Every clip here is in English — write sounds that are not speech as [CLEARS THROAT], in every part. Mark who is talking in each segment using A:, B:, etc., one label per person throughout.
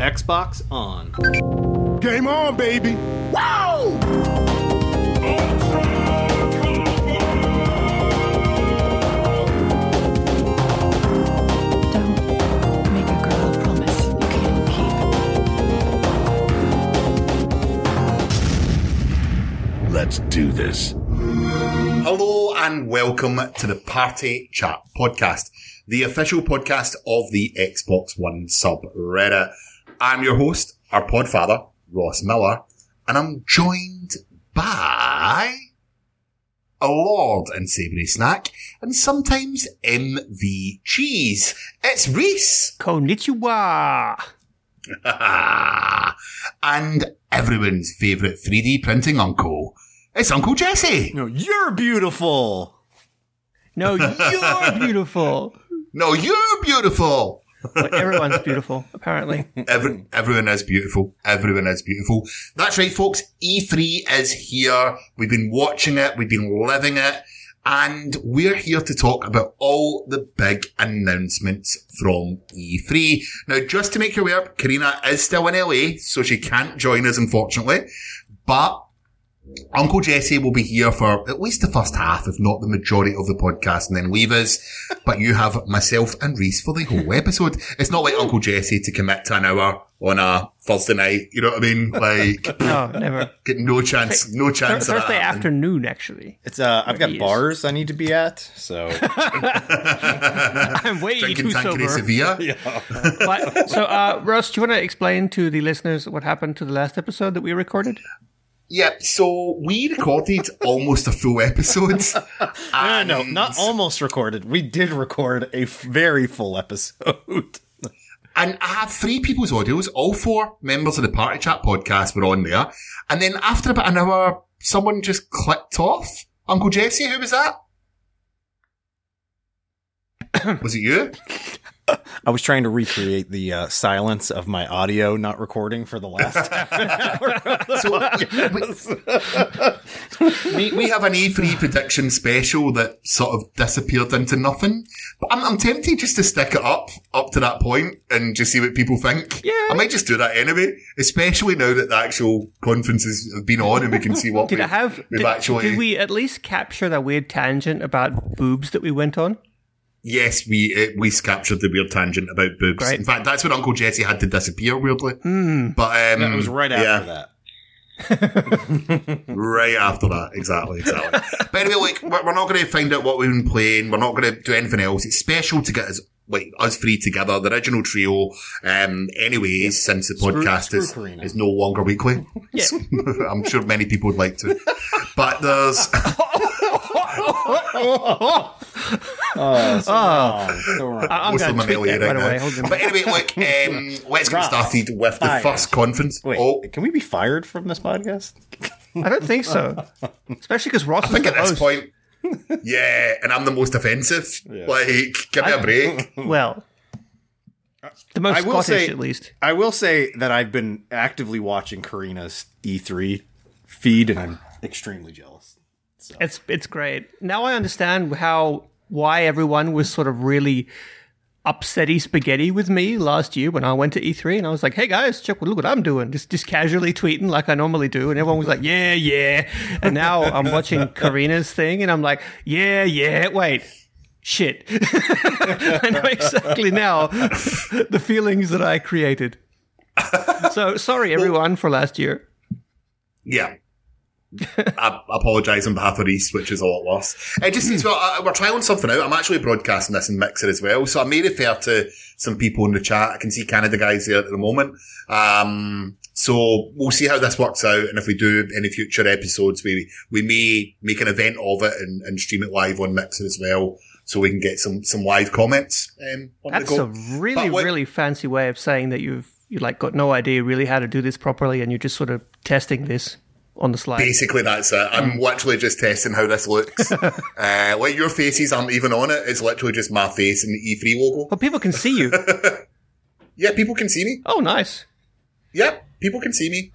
A: Xbox on.
B: Game on, baby. Wow!
C: Don't make a girl a promise you can't keep.
B: Let's do this.
D: Hello and welcome to the Party Chat Podcast, the official podcast of the Xbox One subreddit. I'm your host, our podfather, Ross Miller, and I'm joined by a Lord and Savoury Snack, and sometimes MV Cheese. It's Reese!
E: Konnichiwa. [LAUGHS]
D: and everyone's favourite 3D printing uncle. It's Uncle Jesse!
A: No, you're beautiful.
E: No, you're beautiful.
D: No, you're beautiful!
E: But everyone's beautiful, [LAUGHS] apparently.
D: Every, everyone is beautiful. Everyone is beautiful. That's right, folks. E3 is here. We've been watching it. We've been living it. And we're here to talk about all the big announcements from E3. Now, just to make you aware, Karina is still in LA, so she can't join us, unfortunately. But Uncle Jesse will be here for at least the first half, if not the majority of the podcast, and then leave us. [LAUGHS] But you have myself and Reese for the whole episode. It's not like Uncle Jesse to commit to an hour on a Thursday night. You know what I mean? Like, [LAUGHS]
E: No, never.
D: get no chance, no
E: Thur-
D: chance of that
E: Thursday afternoon, actually.
A: It's uh, I've got bars I need to be at, so [LAUGHS]
E: I'm way
D: Drinking
E: too sober.
D: Sevilla.
E: But, so, uh, Russ, do you want to explain to the listeners what happened to the last episode that we recorded?
D: Yeah, so we recorded almost a full episode. [LAUGHS]
A: no, no, not almost recorded. We did record a very full episode. [LAUGHS]
D: And I have three people's audios. All four members of the Party Chat podcast were on there. And then after about an hour, someone just clicked off. Uncle Jesse, who was that? [COUGHS] was it you? [LAUGHS] [LAUGHS]
A: I was trying to recreate the uh, silence of my audio not recording for the last hour. [LAUGHS]
D: So [LAUGHS] we, we have an E3 prediction special that sort of disappeared into nothing. But I'm, I'm tempted just to stick it up, up to that point and just see what people think.
E: Yeah.
D: I might just do that anyway, especially now that the actual conferences have been on and we can see what
E: Did
D: we've,
E: I have?
D: we've
E: Did,
D: actually.
E: did we at least capture that weird tangent about boobs that we went on?
D: Yes, we uh, we captured the weird tangent about boobs.
E: Great.
D: In fact, that's when Uncle Jesse had to disappear weirdly.
E: Hmm.
D: But um,
A: it was right after
D: yeah,
A: that. [LAUGHS] [LAUGHS]
D: right after that, exactly, exactly. but anyway, like we're, we're not going to find out what we've been playing. We're not going to do anything else. It's special to get us like us three together, the original trio. Um, anyways, since the
A: Screw-
D: podcast
A: screw
D: is
A: Karina.
D: is no longer weekly, [LAUGHS]
E: Yeah.
D: I'm sure many people would like to. But there's
A: Oh, so wrong, so wrong.
E: I- I'm
D: most
E: going to
D: are
E: tweet
D: in
E: that
D: LA
E: right
D: right
E: away.
D: now.
E: Hold on.
D: But anyway, look, [LAUGHS] um, let's get
A: Ross,
D: started with the
A: fire.
D: first conference.
A: Wait,
D: Oh,
A: can we be fired from this podcast?
E: I don't think so. [LAUGHS] Especially because Ross
D: I think
E: is
D: at
E: the
D: this
E: host.
D: point, yeah, and I'm the most offensive. Like, give me a break. [LAUGHS]
E: Well, the most
A: I will
E: Scottish,
A: say-
E: at least.
A: I will say that I've been actively watching Karina's E3 feed, and I'm extremely jealous.
E: It's it's great. Now I understand how why everyone was sort of really upsetty spaghetti with me last year when I went to E3 and I was like, "Hey guys, check look what I'm doing." Just just casually tweeting like I normally do and everyone was like, "Yeah, yeah." And now [LAUGHS] I'm watching Karina's thing and I'm like, "Yeah, yeah. Wait. Shit." [LAUGHS] I know exactly now the feelings that I created. So, sorry everyone for last year.
D: Yeah. I apologise on behalf of Reese, which is a lot worse. It just seems well, I, we're trying something out. I'm actually broadcasting this in Mixer as well, so I may refer to some people in the chat. I can see Canada guys there at the moment. Um, so we'll see how this works out, and if we do any future episodes, we we may make an event of it and, and stream it live on Mixer as well, so we can get some some live comments. Um, on
E: That's a really,
D: what-
E: really fancy way of saying that you've you like got no idea really how to do this properly, and you're just sort of testing this on the slide.
D: Basically, that's it. I'm literally just testing how this looks. [LAUGHS] uh, like your faces aren't even on it. It's literally just my face and the E3 logo.
E: But people can see you. [LAUGHS]
D: Yeah, people can see me.
E: oh, nice.
D: Yeah, people can see me.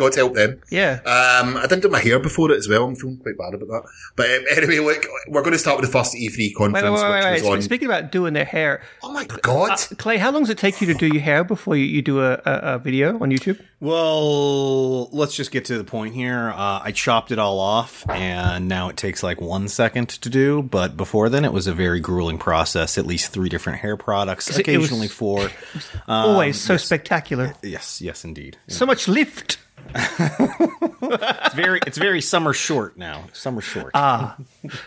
D: God help them.
E: Yeah.
D: Um, I didn't do my hair before it as well. I'm feeling quite bad about that. But um, anyway, look, we're going to start with the first E3 conference,
E: wait, wait, wait,
D: which
E: wait.
D: was on.
E: Speaking about doing their hair,
D: oh my God.
E: uh, Clay, how long does it take you to do your hair before you, you do a, a, a video on YouTube?
A: Well, let's just get to the point here. Uh, I chopped it all off, and now it takes like one second to do. But before then, it was a very grueling process. At least three different hair products,
E: it- it was-
A: occasionally four. [LAUGHS]
E: Always so spectacular.
A: Yes, yes, indeed.
E: So much lift.
A: It's very, it's very summer short now. Summer short.
E: Ah,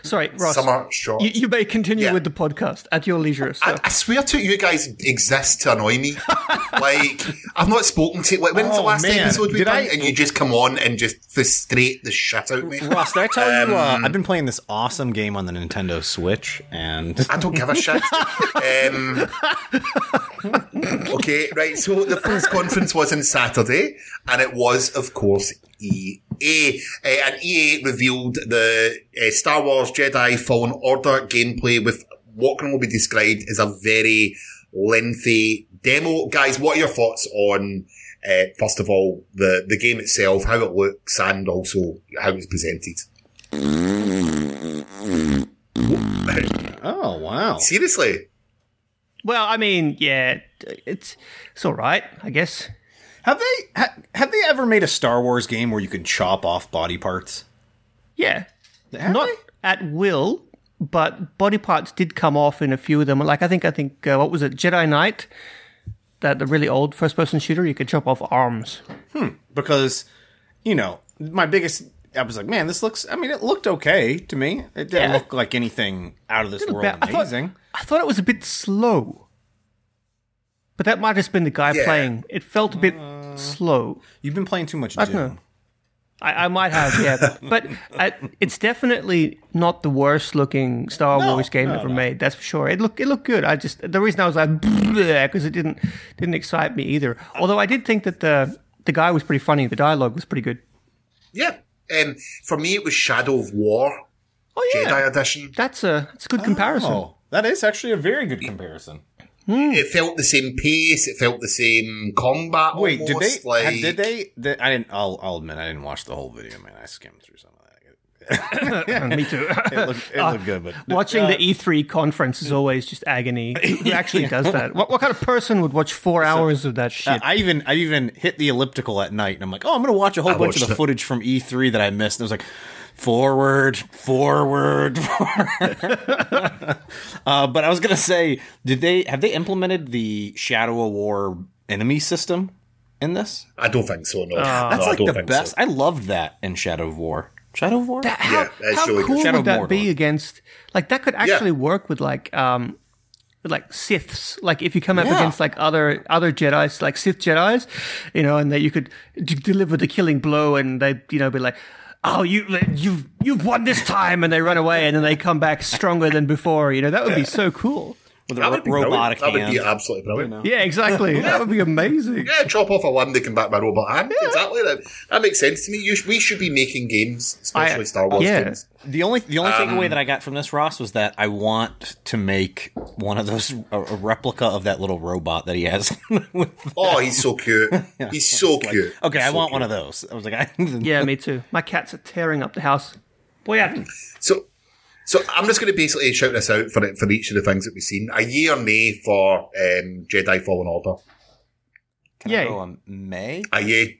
E: sorry, Ross.
D: Summer short.
E: You, you may continue
D: Yeah.
E: with the podcast at your leisure. So.
D: I, I swear to you, you guys exist to annoy me. [LAUGHS] like I've not spoken to. Like when's the
A: Oh,
D: last
A: man.
D: episode we
A: Did? I-
D: And you just come on and just frustrate the shit out of me.
A: Ross, did I tell you? Uh,
D: Um,
A: I've been playing this awesome game on the Nintendo Switch, and [LAUGHS]
D: I don't give a shit. um, [LAUGHS] okay, right. So the first conference was on Saturday, and it was, of course, EA. Uh, and EA revealed the uh, Star Wars Jedi Fallen Order gameplay with what can only be described as a very lengthy demo. Guys, what are your thoughts on, uh, first of all, the, the game itself, how it looks, and also how it's presented? [LAUGHS]
A: oh wow,
D: Seriously?
E: well, I mean, yeah, it's it's all right, I guess.
A: Have they ha, have they ever made a Star Wars game where you can chop off body parts?
E: Yeah,
A: Have
E: not
A: they?
E: at will, but body parts did come off in a few of them. Like I think I think uh, what was it, Jedi Knight, that the really old first-person shooter, you could chop off arms. Hmm.
A: Because you know my biggest I was like, man, this looks. I mean, it looked okay to me. It didn't
E: Yeah.
A: look like anything out of this world
E: Ba- I thought-
A: amazing.
E: I thought it was a bit slow, but that might have just been the guy
D: Yeah.
E: playing. It felt a bit
A: Uh,
E: slow.
A: You've been playing too much
E: don't
A: Doom.
E: know. I, I might have, yeah, but uh, it's definitely not the worst looking Star
A: No,
E: Wars game
A: no,
E: ever
A: no.
E: made. That's for sure. It looked it looked good. I just the reason I was like because it didn't didn't excite me either. Although I did think that the the guy was pretty funny. The dialogue was pretty good.
D: Yeah. Um, for me, it was Shadow of War,
E: Oh yeah,
D: Jedi Edition.
E: that's a that's a good comparison.
A: Oh, that is actually a very good comparison. Hmm.
D: It felt the same pace. It felt the same combat.
A: Wait, did they?
D: Like,
A: have- did they? Did, I didn't. I'll, I'll admit, I didn't watch the whole video. Man, I skimmed through some of that. [LAUGHS]
E: Me too. [LAUGHS]
A: It looked, it looked good, but uh,
E: Watching
A: uh,
E: the E3 conference is always just agony. [LAUGHS] Who actually does that? What, what kind of person would watch four hours of that uh, shit?
A: I even I even hit the elliptical at night, and I'm like, oh, I'm gonna watch a whole
D: I
A: bunch of the
D: it.
A: footage from E3 that I missed. And it was like forward, forward. forward. [LAUGHS] uh, but I was gonna say, did they have they implemented the Shadow of War enemy system in this?
D: I don't think so. No,
A: That's
D: no, I
A: like
D: don't
A: the best.
D: So.
A: I loved that in Shadow of War. Shadow of War.
E: how
D: Yeah, that's
E: how
D: really
E: cool
A: Shadow
E: would that
A: of
E: be against like that could actually work with like um with, like Siths like if you come up
A: Yeah.
E: against like other other Jedi's like Sith Jedi's you know and that you could d- deliver the killing blow and they you know be like oh you you've you've won this time and they run away and then they come back stronger than before you know? That would be so cool
A: with a
D: That
A: ro-
D: would be
A: robotic
D: brilliant. That would be absolutely brilliant.
E: yeah exactly [LAUGHS] that would be amazing
D: Yeah, chop off a limb, they come back by robot hand. Exactly. That, that makes sense to me. You sh- we should be making games, especially
E: I-
D: Star Wars
E: yeah.
D: games.
A: The only the only
D: Um,
A: takeaway that I got from this Ross was that I want to make one of those a, a replica of that little robot that he has. [LAUGHS] with,
D: Oh, he's so cute. [LAUGHS] He's so cute.
A: okay,
D: He's
A: I
D: so
A: want one of those. I was like, I,
E: yeah me too my cats are tearing up the house boy yeah.
D: So, so I'm just going to basically shout this out for it for each of the things that we've seen. A yay or nay for um, Jedi Fallen Order.
A: Can
E: Yay.
A: I go a May?
D: A yay.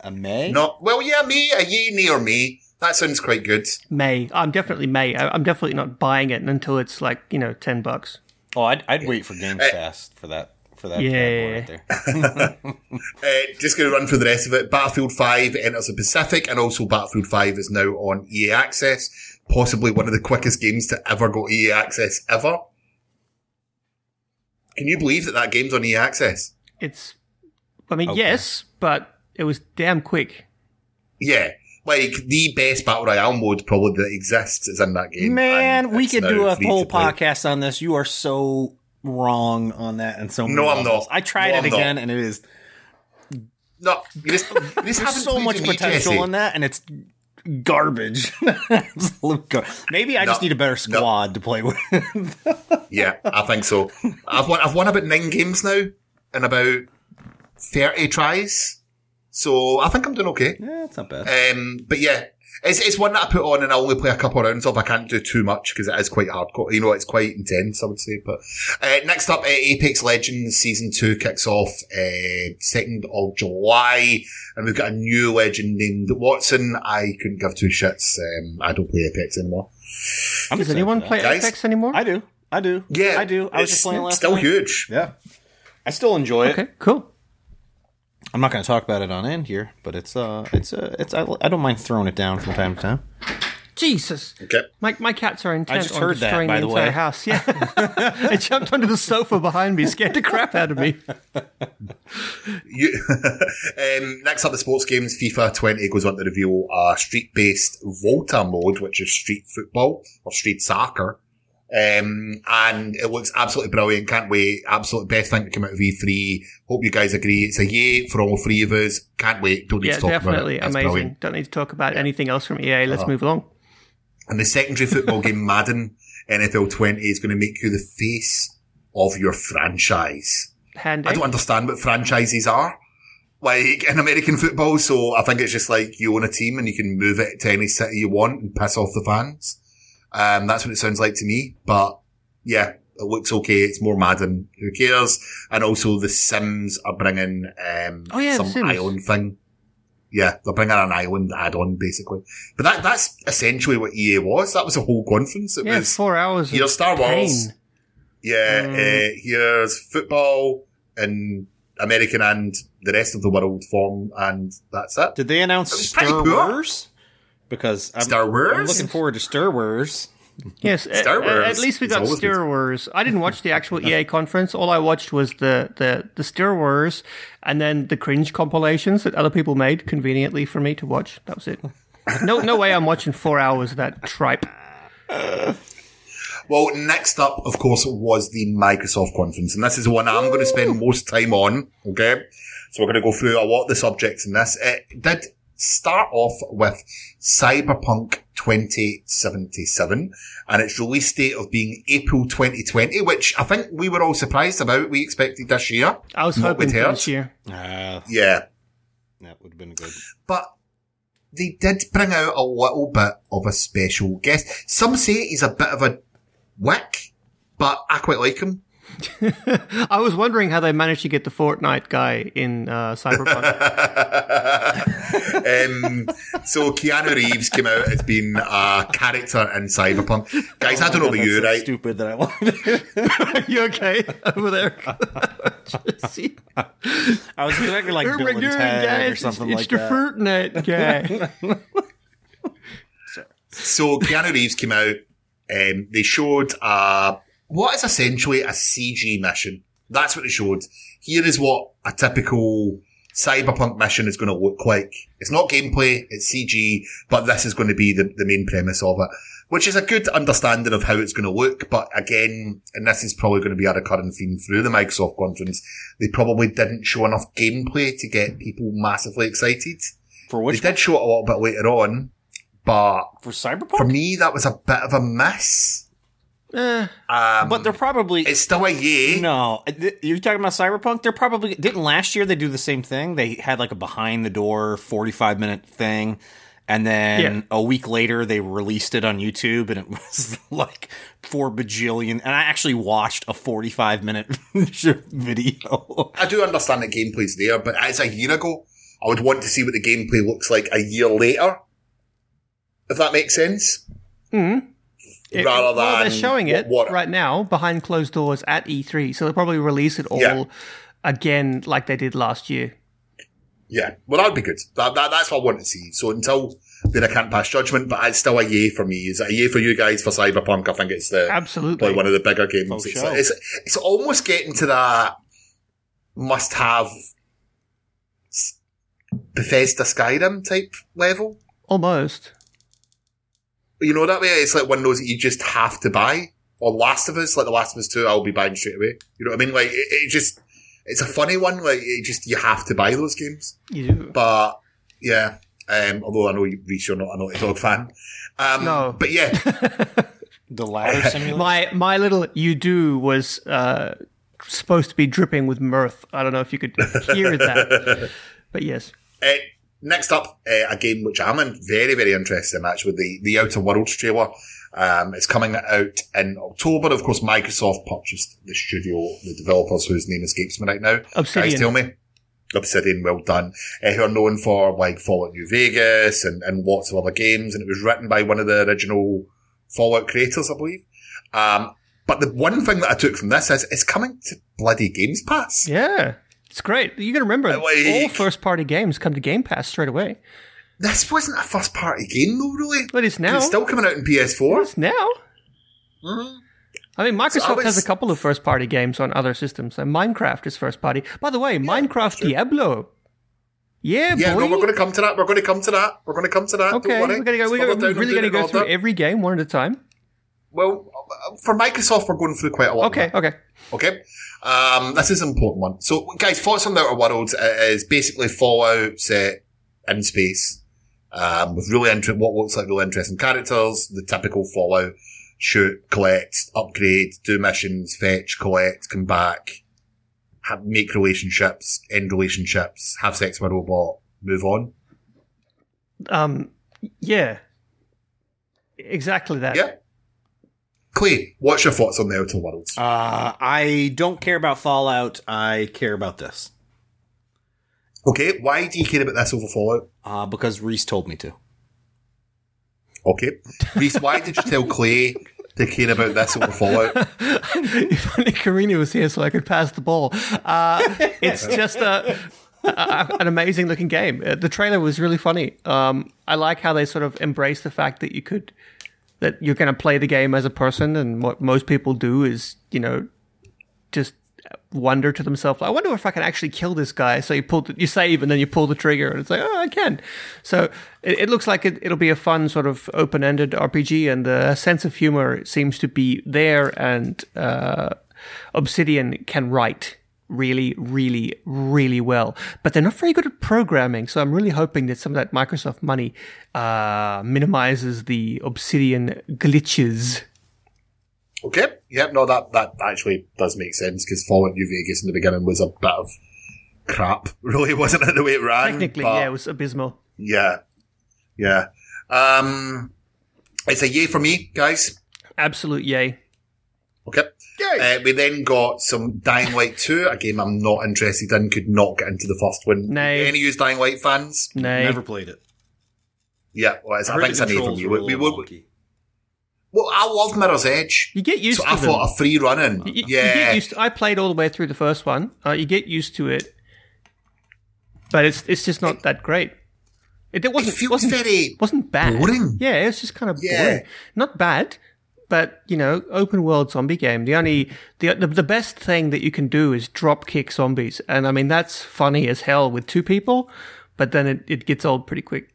A: A May?
D: Not well, yeah, me. A yay, nay, or me. That sounds quite good.
E: May I'm definitely May I, I'm definitely not buying it until it's like you know ten bucks
A: Oh, I'd, I'd wait for Game Pass for that for that.
E: Yeah.
A: bad right there. [LAUGHS] [LAUGHS]
D: Uh, just going to run through the rest of it. Battlefield 5 enters the Pacific, and also Battlefield 5 is now on EA Access. Possibly one of the quickest games to ever go EA Access ever. Can you believe that that game's on EA Access?
E: It's, I mean, yes, but it was damn quick.
D: Yeah. Like, the best Battle Royale mode probably that exists is in that game.
A: Man, we could do a whole podcast on this. You are so wrong on that, and so
D: No, I'm
A: levels.
D: not.
A: I tried
D: No,
A: it
D: I'm not.
A: again, and it is
D: No, you just, you just
A: there's so much potential
D: Jesse.
A: in that, and it's garbage. [LAUGHS] Gar- Maybe I just need a better squad to play with. [LAUGHS]
D: Yeah, I think so. I've won, I've won about nine games now in about 30 tries. So I think I'm doing okay.
A: Yeah, it's not bad.
D: Um, but yeah, it's, it's one that I put on and I only play a couple of rounds of. I can't do too much because it is quite hardcore. You know, it's quite intense, I would say. But uh, next up, uh, Apex Legends Season 2 kicks off uh, 2nd of July. And we've got a new legend named Wattson. I couldn't give two shits. Um, I don't play Apex anymore.
A: I'm
E: Does anyone play
D: Guys?
E: Apex anymore?
A: I do. I do.
D: Yeah.
A: I do. I was just playing last night.
D: Still
A: night.
D: huge.
A: Yeah. I still enjoy it.
E: Okay, cool.
A: I'm not going to talk about it on end here, but it's uh, it's uh, it's I, I don't mind throwing it down from time to time.
E: Jesus.
D: Okay.
E: My, my cats are intent
A: just
E: on
A: heard that,
E: destroying
A: by
E: the
A: the
E: entire
A: way.
E: house. [LAUGHS] Yeah. it jumped onto the sofa behind me, scared the crap out of me.
D: You, [LAUGHS] um, next up, the sports games. FIFA 20 goes on to reveal a street-based Volta mode, which is street football or street soccer. Um, and it looks absolutely brilliant. Can't wait. Absolute best thing to come out of E3. Hope you guys agree. It's a yay for all three of us. Can't wait. Don't need
E: Yeah,
D: to talk
E: definitely
D: about it. It's
E: amazing.
D: brilliant.
E: Don't need to talk about anything else from EA.
A: Uh-huh.
E: Let's move along.
D: And the secondary football game [LAUGHS] Madden NFL 20 is going to make you the face of your franchise.
E: Hand
D: I don't understand what franchises are. Like in American football, so I think it's just like you own a team and you can move it to any city you want and piss off the fans. Um, that's what it sounds like to me. But yeah, it looks okay. It's more Madden. Who cares? And also the Sims are bringing um,
E: Oh, yeah,
D: some island thing. Yeah, they're bringing an island add-on basically. But that that's essentially what EA was. That was a whole conference. It
E: Yeah,
D: was
E: four hours
D: here's Star Wars.
E: pain.
D: Yeah,
E: Mm.
D: uh, here's football and American and the rest of the world form, and that's it.
A: Did they announce Star. Wars? Because I'm,
D: Star Wars?
A: I'm looking forward to Star Wars. [LAUGHS]
E: Yes,
D: Star Wars.
E: At least we got
D: always
E: Star. Wars. I didn't watch the actual EA [LAUGHS] conference. All I watched was the, the, the Star Wars and then the cringe compilations that other people made conveniently for me to watch. That was it. No, no way I'm watching four hours of that tripe.
D: Well, next up, of course, was the Microsoft conference, and this is the one I'm going to spend most time on. Okay, so we're going to go through a lot of the subjects in this. It did start off with Cyberpunk 2077 and its release date of being April 2020, which I think we were all surprised about. We expected this year.
E: I was hoping
D: with
E: for
D: hers.
E: this year.
A: Uh,
D: Yeah,
A: that would have been good.
D: but they did bring out a little bit of a special guest. Some say he's a bit of a wick, but I quite like him. [LAUGHS]
E: I was wondering how they managed to get the Fortnite guy in uh, Cyberpunk. [LAUGHS]
D: um, so Keanu Reeves came out as being a character in Cyberpunk. Guys, I don't know about you,
A: That's so
D: right?
A: Stupid that I want. [LAUGHS]
E: you okay over there?
A: I was expecting like
E: What
A: Bill
E: we're
A: and
E: doing,
A: Ted
E: guys,
A: or something
E: it's,
A: like
E: it's
A: that.
E: the Fortnite guy.
D: So Keanu Reeves came out. Um, they showed uh, what is essentially a CG mission. That's what they showed. Here is what a typical cyberpunk mission is going to look like. It's not gameplay, it's CG, but this is going to be the, the main premise of it, which is a good understanding of how it's going to look. But again, and this is probably going to be a recurring theme through the Microsoft conference, they probably didn't show enough gameplay to get people massively excited.
A: For which They
D: did show it a little bit later on, but
A: for Cyberpunk?
D: for me, that was a bit of a miss.
E: Eh,
D: Um,
A: but they're probably
D: it's still a yay.
A: no. You're talking about Cyberpunk. They're probably didn't last year. They do the same thing. They had like a behind the door 45 minute thing, and then
E: Yeah.
A: a week later they released it on YouTube, and it [LAUGHS] was like four bajillion. And I actually watched a 45 minute [LAUGHS] video.
D: I do understand that gameplay's there, but it's a year ago. I would want to see what the gameplay looks like a year later. If that makes sense.
E: It-
D: Rather
E: well, they're showing it
D: what- what-
E: right now behind closed doors at E3, so they'll probably release it all
D: Yeah.
E: again like they did last year.
D: Yeah, well, that'd be good. That, that, that's what I want to see. So until then, I can't pass judgment, but it's still a yay for me. Is it a yay for you guys for Cyberpunk? I think it's the
E: Absolutely.
D: probably one of the bigger games.
A: Oh,
D: it's,
A: show.
D: it's it's almost getting to that must have Bethesda Skyrim type level.
E: Almost.
D: You know that way? It's like one of those that you just have to buy. Or Last of Us, like The Last of Us 2, I'll be buying straight away. You know what I mean? Like, it, it just, it's a funny one. Like, it just, you have to buy those games.
E: You do.
D: But, yeah. Um, although I know you, Reese, you're not a Naughty Dog fan. Um,
E: No.
D: But yeah, [LAUGHS]
A: The ladder [LAUGHS] simulator.
E: My my little you do was uh, supposed to be dripping with mirth. I don't know if you could hear that, [LAUGHS] but yes.
D: Uh, next up, uh, a game which I'm very, very interested in actually, the, the Outer Worlds trailer. Um, it's coming out in October. Of course, Microsoft purchased the studio, the developers whose name escapes me right now.
E: Obsidian.
D: Guys, tell me. Obsidian, well done. Uh, who are known for like Fallout New Vegas and, and lots of other games. And it was written by one of the original Fallout creators, I believe. Um, but the one thing that I took from this is it's coming to bloody Games Pass.
E: Yeah. It's great. You got to remember,
D: Like-
E: all first party games come to Game Pass straight away.
D: This wasn't a first party game though, really.
E: But it's now.
D: It's still coming out in PS4.
E: It's now. Mm-hmm. I mean, Microsoft
D: was-
E: has a couple of first party games on other systems, and Minecraft is first party. By the way, Minecraft Diablo. Yeah,
D: Yeah,
E: boy.
D: no, we're going to come to that. We're going to come to that. We're going to come to that.
E: okay, we're gonna go. We're, gonna, we're really going to go through
D: order.
E: every game one at a time.
D: Well, for Microsoft, we're going through quite a lot.
E: Okay, okay.
D: Okay. Um, this is an important one. So, guys, thoughts on the Outer Worlds uh, is basically Fallout set in space, um, with really inter- what looks like really interesting characters, the typical Fallout, shoot, collect, upgrade, do missions, fetch, collect, come back, have, make relationships, end relationships, have sex with a robot, move on.
E: Um, yeah, exactly that.
D: Yeah. Clay, what's your thoughts on the Outer Worlds?
A: Uh, I don't care about Fallout. I care about this
D: Okay, why do you care about this over Fallout?
A: uh, because Reese told me to.
D: Okay. Reese, why did you tell Clay to care about this over Fallout? [LAUGHS]
E: if only Karina was here so I could pass the ball. Uh, it's [LAUGHS] just a, a, an amazing looking game. Uh, The trailer was really funny. Um, I like how they sort of embrace the fact that you could that you're going to play the game as a person, and what most people do is you know just wonder to themselves, I wonder if I can actually kill this guy. So you pull, the, you save, and then you pull the trigger, and it's like, oh, I can. So it, it looks like it, it'll be a fun sort of open-ended RPG, and the sense of humor seems to be there, and uh, Obsidian can write really, really, really well. But they're not very good at programming, so I'm really hoping that some of that Microsoft money uh, minimizes the Obsidian glitches.
D: Okay. Yep, no, that, that actually does make sense because Fallout New Vegas in the beginning was a bit of crap, [LAUGHS] really, wasn't it, the way it ran?
E: Technically,
D: But-
E: yeah, it was abysmal.
D: Yeah. Yeah. Um, it's a yay for me, guys.
E: Absolute yay.
D: Okay. Uh, we then got some Dying Light 2, a game I'm not interested in, could not get into the first one.
E: Nay.
D: Any use Dying Light fans?
E: Nay.
A: Never played it.
D: Yeah, well, it's, I,
A: heard
D: think it's
A: the
D: a nay for
A: controls
D: me.
A: were a
D: We, we, would- well, I love Mirror's Edge.
E: You get used
D: So
E: to it.
D: I
E: them.
D: thought a free running.
E: You- you
D: yeah.
E: get used to, I played all the way through the first one. Uh, you get used to it, but it's it's just not that great. It, it wasn't
D: it feels
E: wasn't,
D: very
E: wasn't bad.
D: boring.
E: Yeah, it's just kind of
D: Yeah.
E: boring. Not bad, but you know, open world zombie game. The only the, the the best thing that you can do is drop kick zombies, and I mean that's funny as hell with two people, but then it, it gets old pretty quick.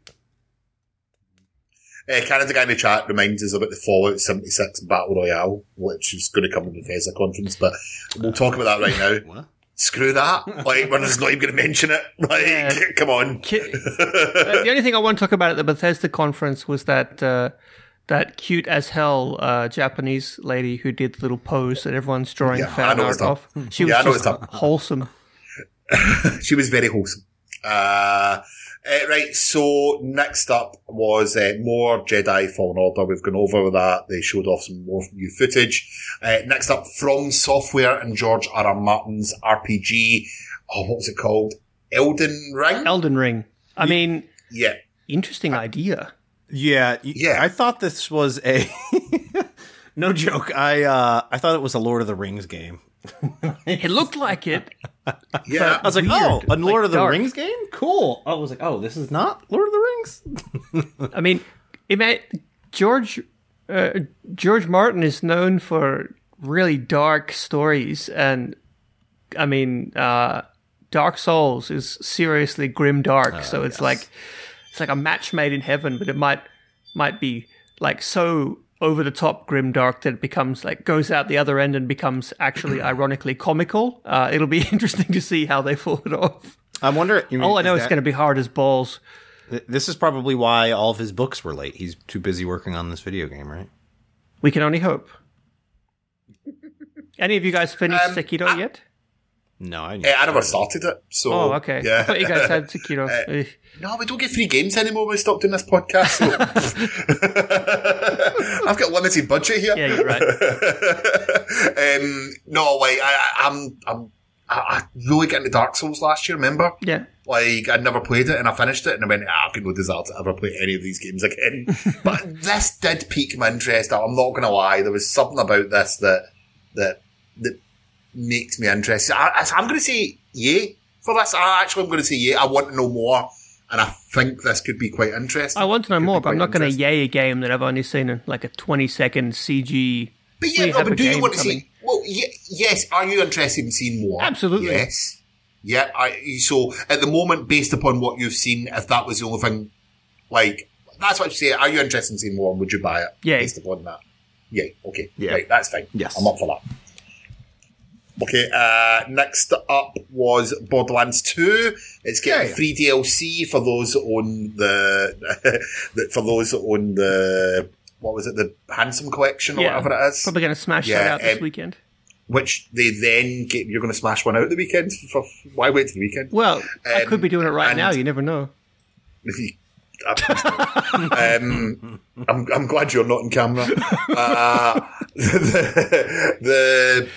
D: Uh, Canada guy in the chat reminds us about the Fallout 76 Battle Royale, which is going to come in the Bethesda conference, but we'll talk about that right now. [LAUGHS]
A: What?
D: Screw that. Like, we're just not even going to mention it. [LAUGHS] Like,
E: Yeah.
D: come on. [LAUGHS]
E: Uh, the only thing I want to talk about at the Bethesda conference was that uh, that cute as hell uh, Japanese lady who did the little pose that everyone's drawing
D: Yeah,
E: fan art of. She was
D: Yeah, know
E: just wholesome. [LAUGHS]
D: she was very wholesome. Uh, uh, right, so next up was uh, more Jedi Fallen Order. We've gone over that. They showed off some more new footage. Uh, next up, From Software and George R. R. Martin's RPG. Oh, what was it called? Elden Ring?
E: Elden Ring. I mean,
D: yeah.
E: interesting idea.
A: Yeah,
D: Yeah.
A: I thought this was a [LAUGHS] no joke. I uh, I thought it was a Lord of the Rings game.
E: It looked like it.
D: Yeah.
A: I was like,
E: Weird,
A: oh, a
E: like
A: Lord of the
E: dark.
A: Rings game? Cool. I was like, oh, this is not Lord of the Rings.
E: I mean, it may, George uh, George Martin is known for really dark stories, and I mean, uh, Dark Souls is seriously grim dark. so it's like it's like a match made in heaven, but it might might be like so over the top grim dark that it becomes like goes out the other end and becomes actually [CLEARS THROAT] ironically comical. Uh, it'll be [LAUGHS] interesting to see how they pull it off.
A: I wonder. You mean,
E: All I know is
A: that-
E: it's going to be hard as balls.
A: th- This is probably why all of his books were late. He's too busy working on this video game, right?
E: We can only hope. [LAUGHS] Any of you guys finished
D: Um,
E: Sekiro
D: I-
E: yet?
A: No, I,
D: Eh, I never started it, so
E: Oh, okay.
D: Yeah,
E: I thought you guys had [LAUGHS] Sekiro. Eh.
D: No, we don't get free games anymore when we stop doing this podcast. So. [LAUGHS] I've got limited budget here.
E: yeah, you're right. [LAUGHS]
D: um, no, like I, I- I'm, I'm, I, I really got into Dark Souls last year. Remember?
E: Yeah.
D: Like I'd never played it, and I finished it, and I went, ah, I've got no desire to ever play any of these games again. but this did pique my interest. I'm not going to lie. There was something about this that that that makes me interested. I, I- I'm going to say yay for this. I actually, I'm going to say yay. I want to know more, and I think this could be quite interesting.
E: I want to know
D: Could
E: more, but I'm not going to
D: interesting.
E: yay a game that I've only seen in like a 20 second CG.
D: But yeah, no, but do you
E: game
D: want to
E: coming.
D: see? Well, ye- yes. Are you interested in seeing more?
E: Absolutely.
D: Yes. Yeah. I, so at the moment, based upon what you've seen, if that was the only thing, like that's what you say. Are you interested in seeing more? Would you buy it?
E: Yay.
D: Based upon that. Yeah. Okay.
A: Yeah.
D: Right. That's fine.
A: Yes.
D: I'm up for that. Okay, uh, next up was Borderlands 2. It's getting
A: Yeah.
D: free DLC for those that [LAUGHS] own the, for those that own the, what was it, the Handsome Collection or
E: Yeah.
D: whatever it is
E: Probably going to smash
D: Yeah,
E: that out this
D: um,
E: weekend.
D: which they then get, you're going to smash one out the weekend. For, why wait till the weekend?
E: Well, I
D: um,
E: could be doing it right now. You never know. [LAUGHS]
D: um, I'm, I'm glad you're not in camera. [LAUGHS] Uh, the, the the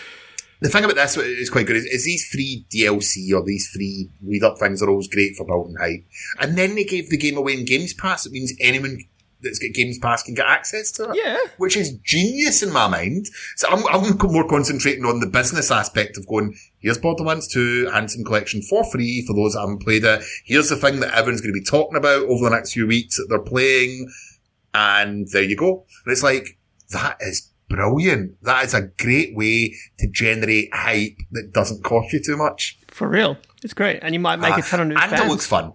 D: thing about this is quite good is, is these free DLC or these free read up things are always great for building hype. And then they gave the game away in Games Pass. It means anyone that's got Games Pass can get access to it.
E: Yeah.
D: Which is genius in my mind. So I'm, I'm more concentrating on the business aspect of going, here's Borderlands 2 Handsome Collection for free for those that haven't played it. Here's the thing that everyone's going to be talking about over the next few weeks that they're playing. And there you go. And it's like, that is brilliant. That is a great way to generate hype that doesn't cost you too much.
E: For real. It's great. And you might make a ton of new
D: Uh, and
E: fans.
D: it looks fun.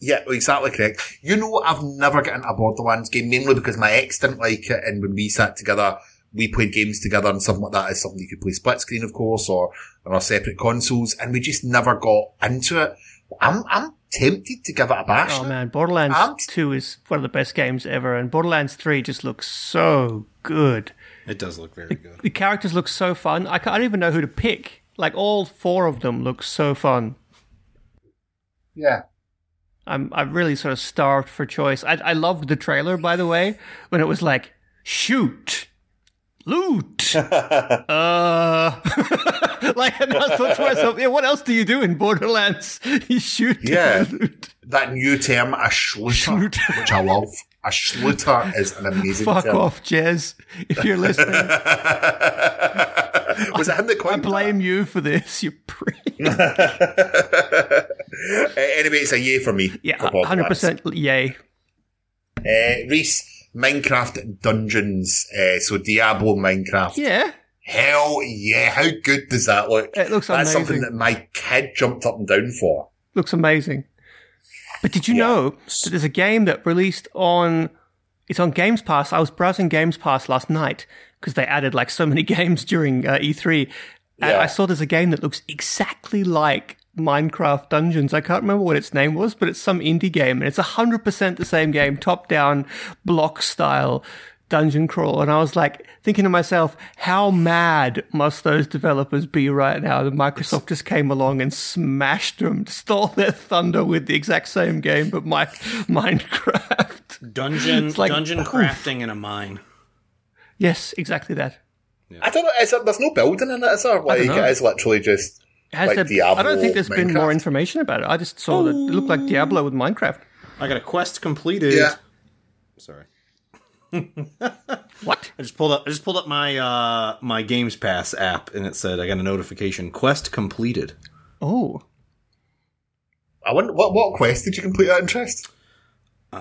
D: Yeah, exactly correct. You know, I've never gotten a Borderlands game, mainly because my ex didn't like it, and when we sat together, we played games together, and something like that is something you could play split screen, of course, or on our separate consoles, and we just never got into it. I'm, I'm tempted to give it a bash.
E: Oh man, Borderlands
D: I'm-
E: 2 is one of the best games ever, and Borderlands 3 just looks so good.
A: It does look very good.
E: The characters look so fun. I, ca- I don't even know who to pick. Like, all four of them look so fun.
D: Yeah.
E: I'm I'm really sort of starved for choice. I I loved the trailer, by the way, when it was like shoot, loot, [LAUGHS] uh, [LAUGHS] like and I thought to myself, yeah, what else do you do in Borderlands? [LAUGHS] You shoot,
D: Yeah.
E: loot.
D: That new term, a schluter,
E: Schluter.
D: which I love. A schluter is an amazing
E: Fuck
D: term.
E: off, Jez. If you're listening, [LAUGHS]
D: Was it him that
E: I
D: coined that?
E: blame you for this. You prick. [LAUGHS]
D: Anyway, it's a yay for me.
E: Yeah, hundred percent. Yay.
D: Uh, Reese, Minecraft Dungeons. Uh, so Diablo Minecraft.
E: Yeah.
D: Hell yeah. How good does that look?
E: It looks amazing.
D: That's
E: amazing.
D: something that my kid jumped up and down for.
E: looks amazing. But did you know that there's a game that released on it's on Games Pass. I was browsing Games Pass last night because they added like so many [LAUGHS] games during uh, E3, and
D: Yeah.
E: I saw there's a game that looks exactly like Minecraft Dungeons. I can't remember what its name was, but it's some indie game, and it's hundred percent the same game, top-down block style dungeon crawl. And I was like thinking to myself, how mad must those developers be right now that Microsoft just came along and smashed them, [LAUGHS] stole their thunder with the exact same game, but my Minecraft.
A: Dungeon
E: like,
A: dungeon
E: oof.
A: crafting in a mine.
E: Yes, exactly that.
D: I don't know. Is there, there's no building in it, is there? Like, it is literally just.
E: Has
D: Like
E: there-
D: Diablo,
E: I don't think there's been more information about it. I just saw that it looked like Diablo with Minecraft.
A: I got a quest completed.
D: Yeah.
A: Sorry. [LAUGHS]
E: What?
A: I just pulled up I just pulled up my uh my Games Pass app and it said I got a notification. Quest completed.
E: Oh,
D: I wonder, what, what quest did you complete out of interest?
A: Uh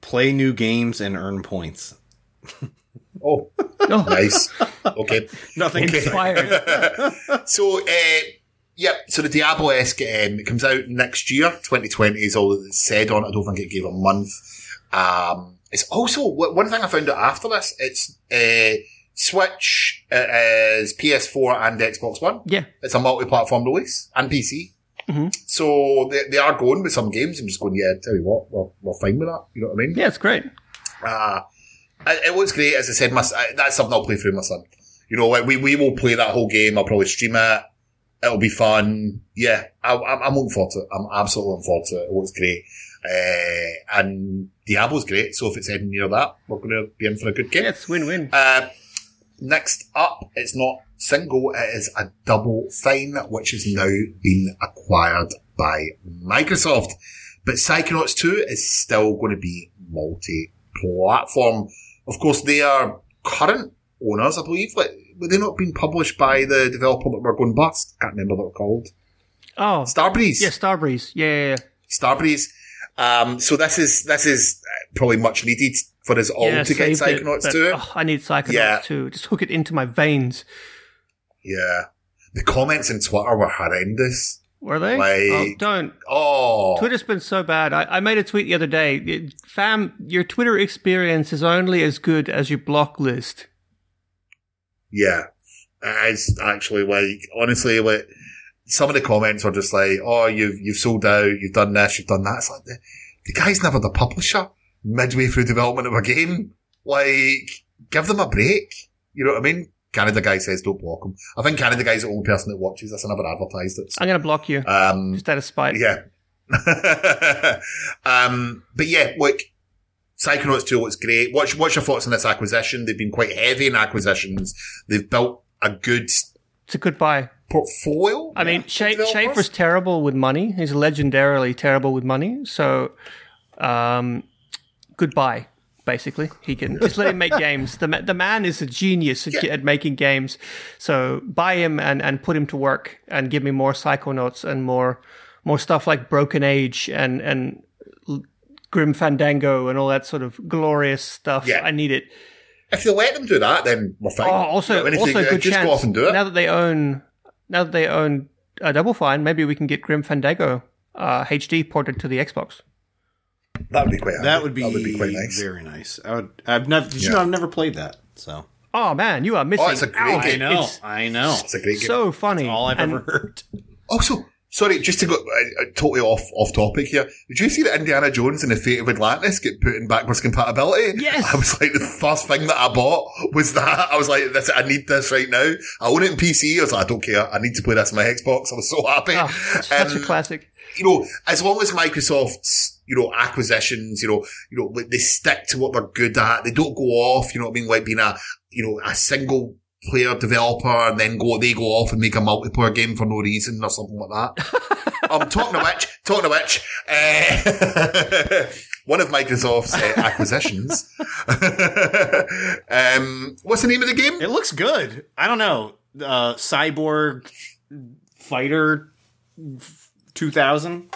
A: play new games and earn points.
D: Oh, [LAUGHS]
E: oh,
D: nice. Okay. [LAUGHS]
A: Nothing
D: Okay.
E: inspired.
D: So, uh, yeah, so the Diablo esque um, it comes out next year. 2020 is all that's said on it. I don't think it gave a month. Um, it's also one thing I found out after this. It's uh, Switch uh, is PS4 and Xbox One.
E: Yeah.
D: It's a multi-platform release and PC.
E: Mhm.
D: So they, they are going with some games. I'm just going, yeah, tell you what, we're, we're fine with that. You know what I mean?
E: Yeah, it's great.
D: Uh, it, it looks great. As I said, my, that's something I'll play through my son. You know, like we, we will play that whole game. I'll probably stream it. It'll be fun. Yeah, I, I'm, I'm looking forward to it. I'm absolutely looking forward to it. It looks great. Uh, and Diablo's great. So if it's heading near that, we're going to be in for a good game.
E: Yeah, it's win-win.
D: Uh, next up, it's not single, it is a double fine, which has now been acquired by Microsoft. But Psychonauts 2 is still going to be multi-platform. Of course, they are current owners, I believe. Like, were they not being published by the developer that were going bust? Can't remember what they're called.
E: Oh,
D: Starbreeze.
E: yeah, Starbreeze. Yeah, yeah, yeah.
D: Starbreeze. Um, so this is, this is probably much needed for us all
E: Yeah,
D: to get
E: it,
D: Psychonauts
E: but,
D: 2.
E: oh, I need Psychonauts
D: Yeah.
E: too. Just hook it into my veins.
D: Yeah. The comments on Twitter were horrendous.
E: Were they?
D: Like-
E: oh, don't.
D: Oh.
E: Twitter's been so bad. I, I made a tweet the other day. Fam, your Twitter experience is only as good as your block list.
D: Yeah. It's actually like, honestly, like, some of the comments were just like, oh, you've, you've sold out, you've done this, you've done that. It's like, the, the guy's never the publisher midway through development of a game. Like, give them a break. You know what I mean? Canada guy says don't block him. I think Canada guy's the only person that watches this. I never advertised it. so-
E: I'm going to block you.
D: Um,
E: just out of spite.
D: yeah. [LAUGHS] um, but yeah, look, Psychonauts 2 looks great. What's, what's your thoughts on this acquisition? They've been quite heavy in acquisitions. They've built a good
E: It's a good buy.
D: portfolio.
E: I mean,
D: for
E: Sha-
D: developers.
E: Schafer's terrible with money. He's legendarily terrible with money. So, um, goodbye. Basically, he can just let him make [LAUGHS] games. The ma- the man is a genius at,
D: Yeah.
E: at making games. So buy him and, and put him to work and give me more Psychonauts and more more stuff like Broken Age and and L- Grim Fandango and all that sort of glorious stuff.
D: Yeah.
E: I need it.
D: If they let them do that, then we're fine.
E: Oh, also,
D: You know, and if
E: also
D: they,
E: good
D: just
E: chance.
D: go off and do it.
E: Now that they own, now that they own uh, Double Fine, maybe we can get Grim Fandango uh, HD ported to the Xbox.
D: that would be quite.
A: That would be,
D: that would be quite nice.
A: very nice. I would. I've never. Did you
D: Yeah.
A: know I've never played that? So
E: Oh man, you are missing.
D: Oh, it's a great
E: out.
D: game.
A: I know.
E: It's
A: I know.
D: It's a great game.
E: so funny.
A: All I've
E: And
A: ever heard.
D: Also, sorry, just to go uh, totally off off topic here. Did you see that Indiana Jones and the Fate of Atlantis get put in backwards compatibility?
E: Yes.
D: I was like, the first thing that I bought was that. I was like, this, I need this right now. I own it in PC. I was like, I don't care. I need to play this on my Xbox. I was so happy.
E: Oh, such, such a
D: Um,
E: classic.
D: you know, as long as Microsoft's, you know, acquisitions, you know, you know, they stick to what they're good at. They don't go off, you know what I mean? Like being a, you know, a single player developer and then go, they go off and make a multiplayer game for no reason or something like that. [LAUGHS] um, talking of which, talking of which, uh, [LAUGHS] one of Microsoft's uh, acquisitions. [LAUGHS] um, what's the name of the game?
A: It looks good. I don't know. Uh, Cyborg Fighter 2000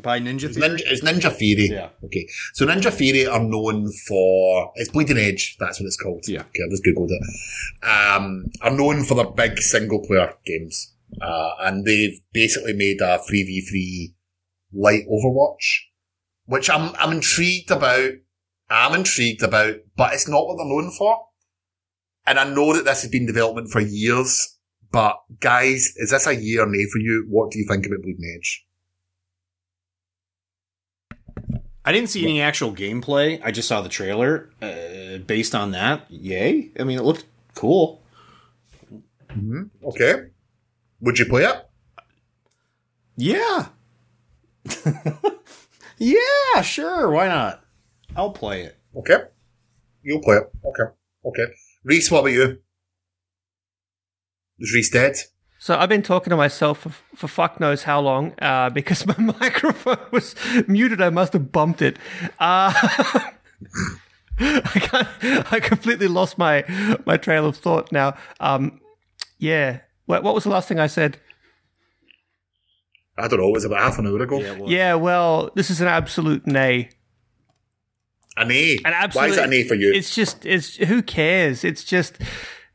A: by Ninja
D: It's
A: Theory.
D: Ninja, it's Ninja Theory.
A: Yeah.
D: Okay. So Ninja Theory are known for it's Bleeding Edge. That's what it's called.
A: Yeah.
D: Okay, I just googled it. Um, are known for their big single player games, uh, and they've basically made a three v three light Overwatch, which I'm I'm intrigued about. I'm intrigued about, but it's not what they're known for. And I know that this has been development for years, but guys, is this a year nay for you? What do you think about Bleeding Edge?
A: I didn't see any actual gameplay. I just saw the trailer. Uh, based on that, yay. I mean, it looked cool.
D: Okay. Would you play it?
A: Yeah. [LAUGHS] yeah, sure. Why not? I'll play it.
D: Okay. You'll play it. Okay. Okay. Reese, what about you? Is Reese dead?
E: So I've been talking to myself for, for fuck knows how long uh, [LAUGHS] because my microphone was muted. I must have bumped it. Uh, [LAUGHS] I, I completely lost my my trail of thought now. Um, yeah. What, what was the last thing I said?
D: I don't know. It was about half an hour ago.
A: Yeah, well,
E: Yeah. Well, this is an absolute nay.
D: A nay.
E: An absolute.
D: Why is it an A for you?
E: It's just. It's who cares? It's just.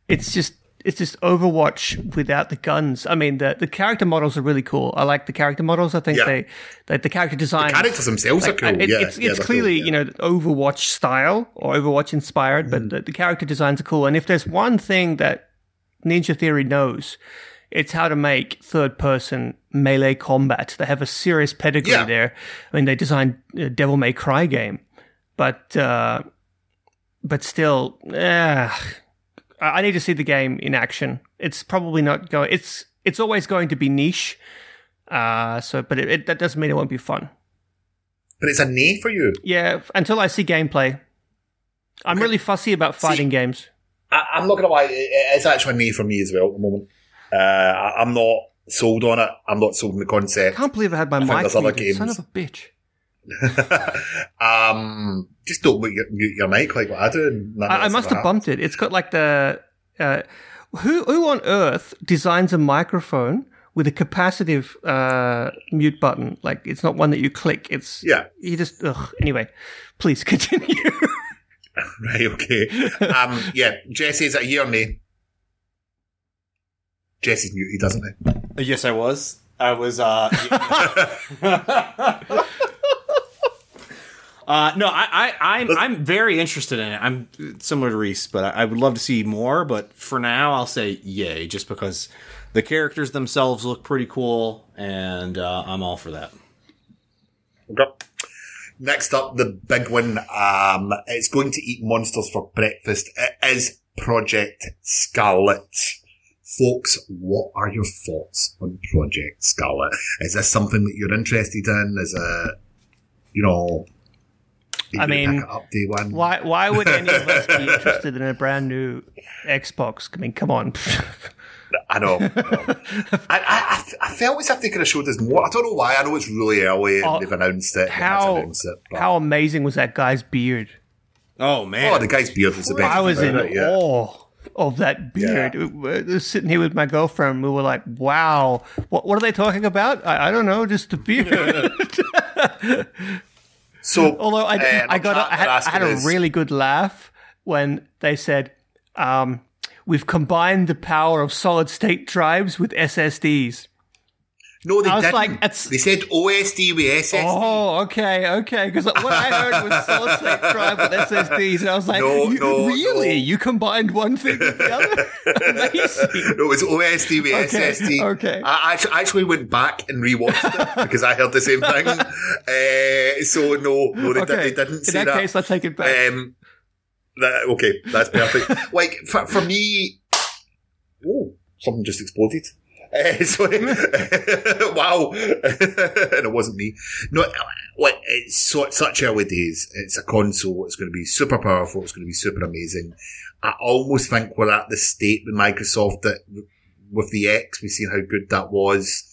E: It's just. It's just Overwatch without the guns. I mean, the the character models are really cool. I like the character models. I think
D: Yeah.
E: they, they the character design.
D: Characters themselves
E: Like,
D: are cool.
E: it-
D: yeah,
E: it's
D: yeah,
E: it's clearly
D: cool,
E: you know Overwatch style or Overwatch inspired, but the, the character designs are cool. And if there's one thing that Ninja Theory knows, it's how to make third person melee combat. They have a serious pedigree
D: Yeah.
E: there. I mean, they designed a Devil May Cry game, but uh, but still, eh, I I need to see the game in action. It's probably not going. It's it's always going to be niche. Uh, so, but it, it, that doesn't mean it won't be fun.
D: But it's a nay for you.
E: Yeah, until I see gameplay. I'm really fussy about fighting games.
D: I, I'm not to lie, it's actually a nay for me as well at the moment. Uh, I, I'm not sold on it. I'm not sold on the concept.
E: Can't believe I had my
D: think
E: mic
D: there's other.
E: Son of a bitch. [LAUGHS]
D: um, just don't mute your, mute your mic like what I do. And
E: I, I must have bumped it. It's got like the uh, who who on earth designs a microphone with a capacitive uh, mute button? Like it's not one that you click. It's
D: Yeah.
E: You just ugh. anyway. Please [LAUGHS] continue. [LAUGHS]
D: Right, okay. um, yeah, Jesse, is it a year or nay? Jesse's muted, doesn't he?
A: Yes, I was. I was. uh Uh, no, I, I, I'm, I'm very interested in it. I'm similar to Reese, but I, I would love to see more. But for now, I'll say yay, just because the characters themselves look pretty cool, and uh, I'm all for that.
D: Okay. Next up, the big one. Um, it's going to eat monsters for breakfast. It is Project Scarlet. Folks, what are your thoughts on Project Scarlet? Is this something that you're interested in? Is it, you know, you
E: I mean,
D: up day one?
E: why why would any of us be [LAUGHS] interested in a brand new Xbox? I mean, come on.
D: I know. [LAUGHS] I, know. I, I, I felt as if they could have showed us more. I don't know why. I know it's really early and
E: Oh,
D: they've announced it. they
E: how
D: announce it,
E: how amazing was that guy's beard?
A: Oh man,
D: Oh, the guy's beard was the best.
E: I was in
D: about it, yeah.
E: awe of that beard.
D: Yeah.
E: We were sitting here with my girlfriend. We were like, "Wow, what what are they talking about?" I, I don't know, just the beard. [LAUGHS]
D: So,
E: Although I,
D: uh,
E: I got, a, I had, I had a
D: is-
E: really good laugh when they said, um, "We've combined the power of solid state drives with SSDs."
D: No, they
E: I was
D: didn't.
E: like, it's-
D: they said OSD with SSD.
E: Oh, okay, okay. Because what I heard was solid state drive with SSDs, and I was like,
D: No,
E: "You-
D: no,
E: really?
D: no.
E: You combined one thing with the other? [LAUGHS] Amazing."
D: No, it was OSD with
E: Okay,
D: SSD.
E: okay.
D: I actu- actually went back and rewatched it [LAUGHS] because I heard the same thing. [LAUGHS] Uh, so no, no, they,
E: Okay.
D: did, they didn't
E: In
D: say
E: that case, I take it back.
D: Um, that, okay, that's perfect. like for, for me, oh, something just exploded. [LAUGHS] Sorry. wow. [LAUGHS] and it wasn't me. No, like, it's so, such early days. It's a console. It's going to be super powerful. It's going to be super amazing. I almost think we're at the state with Microsoft that with the X, we've seen how good that was,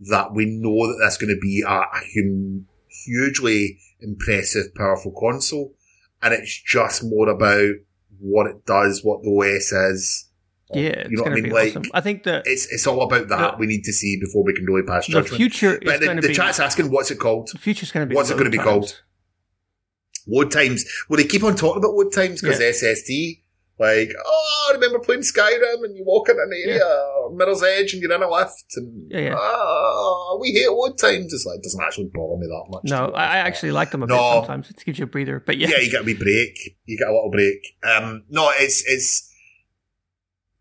D: that we know that that's going to be a, a hum, hugely impressive, powerful console. And it's just more about what it does, what the OS is.
E: Yeah, it's
D: you know what I mean?
E: be
D: Like,
E: awesome. I think that
D: It's, it's all about that.
E: The-
D: we need to see before we can really pass
E: the future
D: But the, the
E: be
D: chat's asking, what's it called?
E: the future's going to be
D: What's it gonna be
E: times.
D: called? Load times. Well, they keep on talking about load times because
E: Yeah.
D: SSD. Like, oh, I remember playing Skyrim and you walk in an area, or Mirror's Edge, and you're in a lift, and
E: Yeah, yeah.
D: "Ah, we hate load times. It's like, it doesn't actually bother me that much.
E: No, I, I actually like them a bit
D: No.
E: sometimes. It gives you a breather, but yeah,
D: yeah, you get a wee break. You get a little break. Um, no, it's it's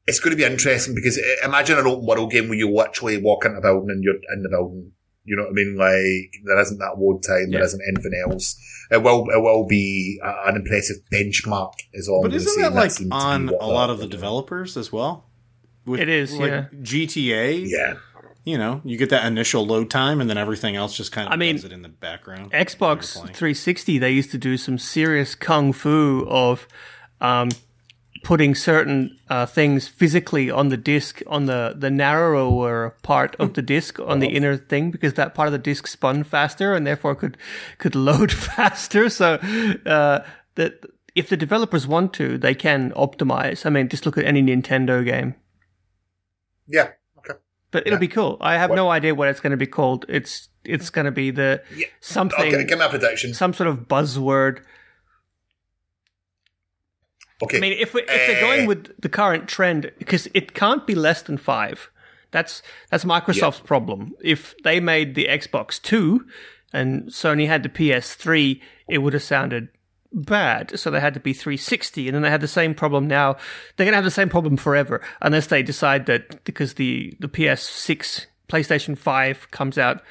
D: it's going to be interesting because uh, imagine an open world game where you literally walk into a building and you're in the building. You know what I mean? Like there isn't that load time. There
E: Yeah.
D: isn't anything else. It will it will be a, an impressive benchmark. Is all. I'm
A: but isn't that like
D: seems
A: on a lot of the developers as well? With,
E: It is,
A: like
E: yeah.
A: GTA.
D: Yeah,
A: you know, you get that initial load time, and then everything else just kind of
E: I mean,
A: does it in the background.
E: Xbox
A: while you're playing.
E: 360, they used to do some serious kung fu of um, putting certain uh, things physically on the disc, on the, the narrower part of the disc, on the inner thing, because that part of the disc spun faster and therefore could could load [LAUGHS] faster. So uh, that if the developers want to, they can optimize. I mean, just look at any Nintendo game.
D: yeah. Okay.
E: But it'll be cool. I have no idea what it's going to be called. It's it's going to be the
D: Yeah.
E: something
D: Okay, me a prediction.
E: some sort of buzzword.
D: Okay.
E: I mean, if we, if they're going
D: Uh,
E: with the current trend, because it can't be less than five. That's that's Microsoft's problem. If they made the Xbox Two and Sony had the PS3, it would have sounded bad. So they had to be 360, and then they had the same problem now. They're going to have the same problem forever unless they decide that because the the PS6, PlayStation 5 comes out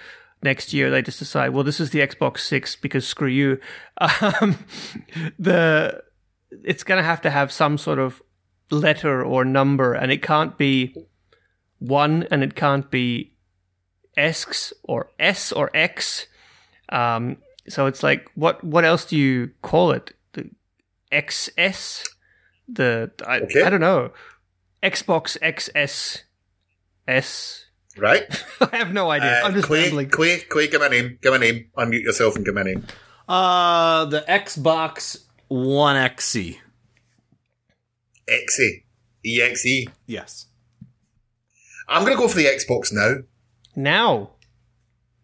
E: next year, they just decide, well, this is the Xbox Six because screw you. [LAUGHS] Um, the it's going to have to have some sort of letter or number, and it can't be one, and it can't be X or S or X. Um, so it's like, what what else do you call it? The XS, the I,
D: Okay.
E: I don't know, Xbox XS S.
D: Right? [LAUGHS]
E: I have no idea.
D: Uh,
E: I'm just
D: Clay,
E: rambling.
D: Clay, Clay, give me a name. Give me a name. Unmute yourself and give me a name.
A: Uh, the Xbox One XC.
D: Exe. EXE.
A: Yes.
D: I'm going to go for the Xbox now.
E: Now,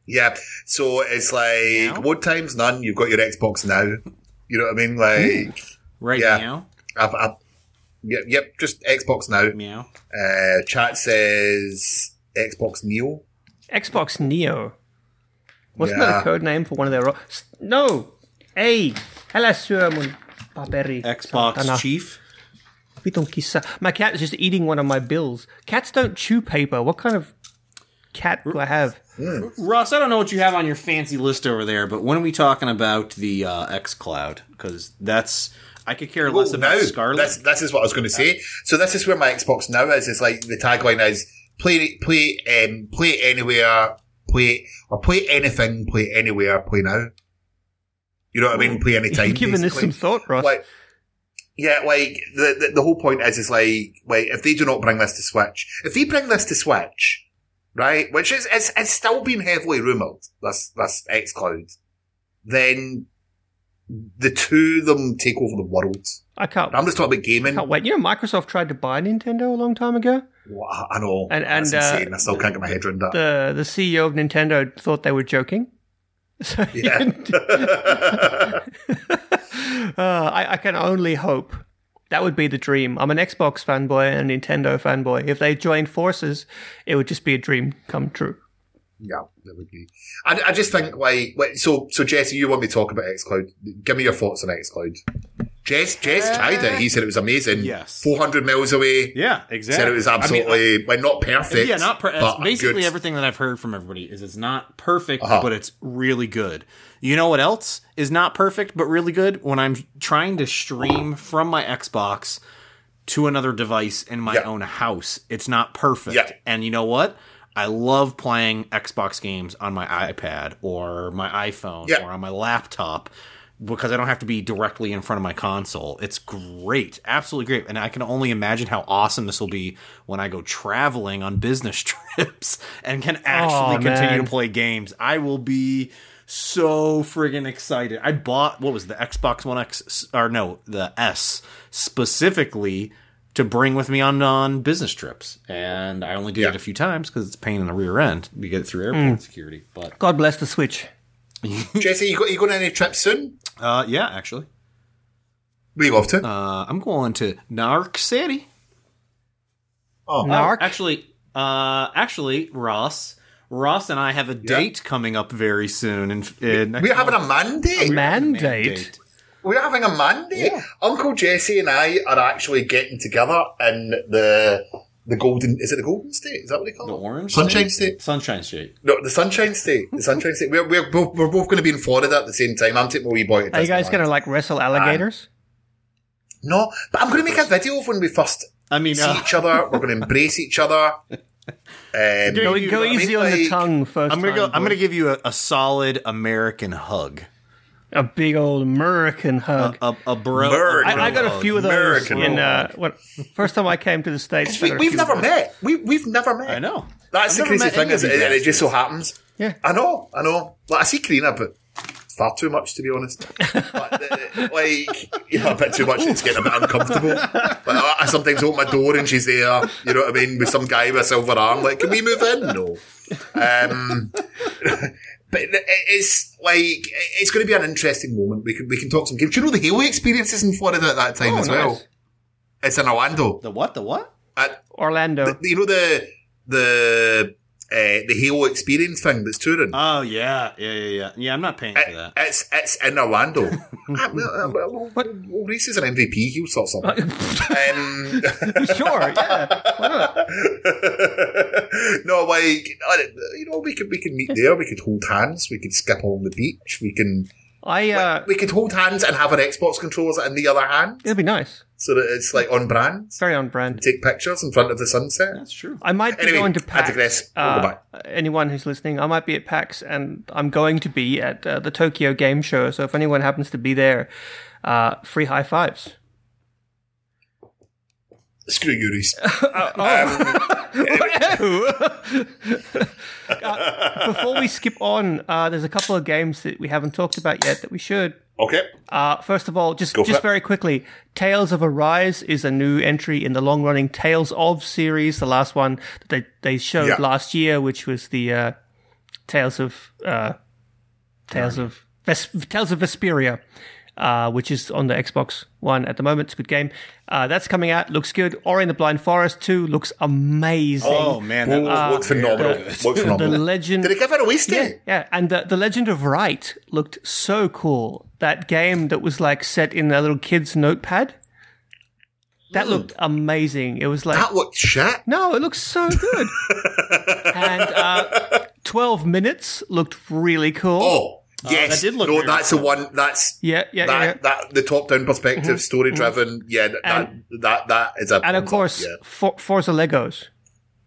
D: Yeah. So it's like,
A: Now?
D: load times none. You've got your Xbox now. You know what I mean? Like,
A: Right
D: Yeah.
A: now.
D: I've, I've, yep, yep, just Xbox now.
A: Meow.
D: Uh, chat says Xbox Neo.
E: Xbox Neo. Wasn't
D: Yeah.
E: that a code name for one of their? Ro- no. Hey, hello, sir, mun paperi.
A: Xbox
E: Santana.
A: Chief.
E: Vitun kissa. My cat is just eating one of my bills. Cats don't chew paper. What kind of cat do I have?
A: Russ, I don't know what you have on your fancy list over there, but when are we talking about the uh, X Cloud? Because that's I could care less about
D: now,
A: Scarlet.
D: this, this is what I was going to say. So this is where my Xbox Now is. It's like the tagline is play, play, um, play anywhere, play, or play anything, play anywhere, play now. You know what I mean? Play anytime.
E: You've given this some thought, Ross.
D: Like, yeah, like the, the the whole point is is like like if they do not bring this to Switch, if they bring this to Switch, right, which is it's, it's still been heavily rumored, this this X Cloud, then the two of them take over the world.
E: I can't.
D: I'm just talking about gaming.
E: can't wait. You know, Microsoft tried to buy Nintendo a long time ago.
D: Wow, I know,
E: And-
D: that's
E: and, uh,
D: insane. I still can't get my head around that.
E: The the CEO of Nintendo thought they were joking. [LAUGHS] So
D: yeah, [LAUGHS]
E: Uh, I, I can only hope. That would be the dream. I'm an Xbox fanboy and a Nintendo fanboy. If they joined forces, it would just be a dream come true.
D: yeah, that would be. I, I just think like, wait, so so Jesse, you want me to talk about XCloud? Give me your thoughts on XCloud. Jess, Jess tried it. He said it was amazing.
A: Yes.
D: 400 miles away.
A: yeah, exactly.
D: Said it was absolutely, like, not perfect.
A: yeah, not per-
D: but
A: basically
D: good.
A: everything that I've heard from everybody is it's not perfect,
D: Uh-huh.
A: but it's really good. You know what else is not perfect but really good? When I'm trying to stream from my Xbox to another device in my
D: Yeah.
A: own house, it's not perfect.
D: Yeah.
A: And you know what? I love playing Xbox games on my iPad or my iPhone
D: Yeah.
A: or on my laptop because I don't have to be directly in front of my console. It's great, absolutely great. And I can only imagine how awesome this will be when I go traveling on business [LAUGHS] trips and can actually
E: Aw,
A: continue
E: man.
A: to play games. I will be so friggin' excited. I bought what was the Xbox One X or no, the S specifically to bring with me on on business trips. And I only did
D: Yeah.
A: it a few times because it's a pain in the rear end to get it through airport hmm. security. But
E: God bless the Switch. [LAUGHS]
D: Jesse, you, got, you going on any trips soon?
A: Uh, yeah, actually.
D: We you off to?
A: Uh, I'm going to Narc City.
D: oh,
E: Narc?
A: Actually, uh, actually, Ross, Ross and I have a date coming up very soon. In, in
D: we're having a man A
E: Mandate.
D: We're having a man date. Uncle Jesse and I are actually getting together in the the golden. Is it the Golden State? Is that what they call
A: The
D: it?
A: Orange
D: Sunshine
A: State?
D: State.
A: Sunshine State.
D: No, the Sunshine State. The Sunshine State. We're we're both, we're both going to be in Florida at the same time. I'm taking my wee boy. To
E: Are you guys going to like wrestle alligators?
D: No, but I'm going to make a video of when we first
A: I mean,
D: see
A: uh,
D: each other. We're going to embrace each other. Um,
E: go
A: you-
E: go
A: I
E: easy
D: mean,
E: on the tongue first.
A: I'm gonna go. I'm gonna give you a, a solid American hug.
E: A big old American hug.
A: A, a bro.
D: American
E: I, I got a few of those
D: American
E: in
D: hug.
E: uh, when, first time I came to the states.
D: We, we've never met. We we've never met.
A: I know.
D: That's
A: I've
D: the crazy thing is
A: of
D: it,
A: you
D: it just so happens.
E: Yeah.
D: I know, I know. Like I see Karina, but far too much to be honest. but, [LAUGHS] uh, like you know, a bit too much. It's getting a bit uncomfortable. But I, I sometimes open my door and she's there. You know what I mean, with some guy with a silver arm. Like, can we move in? No. Um, but it's like it's going to be an interesting moment. We can we can talk some games. Do you know the Halo experiences in Florida at that time
E: Oh,
D: as well? It's in Orlando.
A: The what? The what?
D: At,
E: Orlando.
D: you know the the uh, the Halo experience thing that's touring.
A: Oh yeah, yeah, yeah, yeah. Yeah, I'm not paying for that.
D: it's it's in Orlando. [LAUGHS] Ah, well, uh, well, well, well, Reese is an MVP. He'll sort something. [LAUGHS] um, [LAUGHS]
E: sure, yeah.
D: No, like you know, we could we could meet there. We could hold hands. We could skip on the beach. We can
E: I uh,
D: We could hold hands and have an Xbox controller in the other hand,
E: it'd be nice.
D: so that it's like on brand.
E: Very on brand.
D: Take pictures in front of the sunset.
A: That's true.
E: I might be
D: Anyway,
E: going to
D: I
E: PAX.
D: digress.
E: Uh,
D: back.
E: anyone who's listening, I might be at PAX, and I'm going to be at uh, the Tokyo Game Show. So if anyone happens to be there, uh, free high fives.
D: Screw you, Reese. [LAUGHS]
E: Before we skip on, uh, there's a couple of games that we haven't talked about yet that we should.
D: Okay.
E: Uh, first of all, just
D: Go
E: just very quickly, Tales of Arise is a new entry in the long-running Tales of series. The last one that they they showed
D: Yeah.
E: last year, which was the uh, Tales of uh, Tales of Ves- Tales of Vesperia, uh, which is on the Xbox One at the moment. It's a good game. Uh, that's coming out. Looks good. Ori and the Blind Forest 2 looks amazing.
A: Oh man, that,
D: looked phenomenal.
A: good.
D: Looked
E: the. Legend.
D: Did it give it a waste
E: Yeah, yeah, and the, the Legend of Right looked so cool. That game that was like set in a little kid's notepad. That looked amazing. It was like
D: That looked shit.
E: no, it looks so good. [LAUGHS] and uh, twelve minutes looked really cool.
D: Oh, yes.
A: that did look
D: no,
A: very
D: that's the one. That's
E: Yeah, yeah,
D: that,
E: yeah, yeah.
D: that the top-down perspective, story-driven. Yeah, that,
E: And-
D: that that is a.
E: And of
D: thumbs up,
E: course,
D: yeah.
E: For- Forza Legos.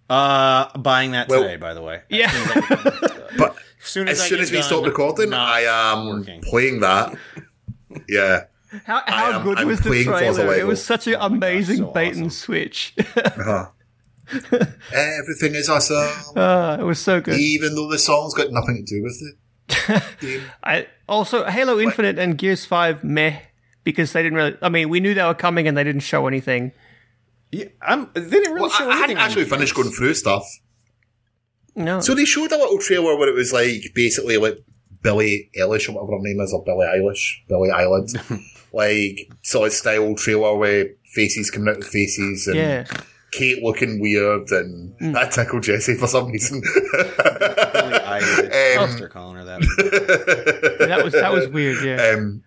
A: Uh, buying that
D: Well-
A: today, by the way.
E: Yeah, [LAUGHS]
D: but
A: As soon
D: as
A: I
D: soon as we
A: done,
D: stop recording, I am
A: working.
D: playing that. [LAUGHS] Yeah.
E: how, how
D: am-
E: good
D: I'm
E: was the
D: playing Forza
E: trailer? It was such an amazing
A: so
E: bait
A: awesome.
E: and switch.
D: Uh-huh. [LAUGHS] Everything is awesome,
E: uh, it was so good.
D: even though the song's got nothing to do with it. [LAUGHS]
E: I also Halo Infinite and Gears Five meh because they didn't really. I mean, we knew they were coming and they didn't show anything.
A: Yeah, I'm, they didn't really
D: Well,
A: show
D: I, I
A: anything.
D: hadn't actually
A: these.
D: finished going through stuff.
E: No,
D: So they showed a little trailer where it was like basically like Billy Eilish or whatever her name is, or Billy Eilish, Billy Island, [LAUGHS] like sort of style trailer where faces coming out of faces and
E: yeah,
D: Kait looking weird and that tickled Jesse for some reason. [LAUGHS]
A: Billie Eilish.
D: Um,
A: calling her that. [LAUGHS]
E: that was that was weird. Yeah,
D: um,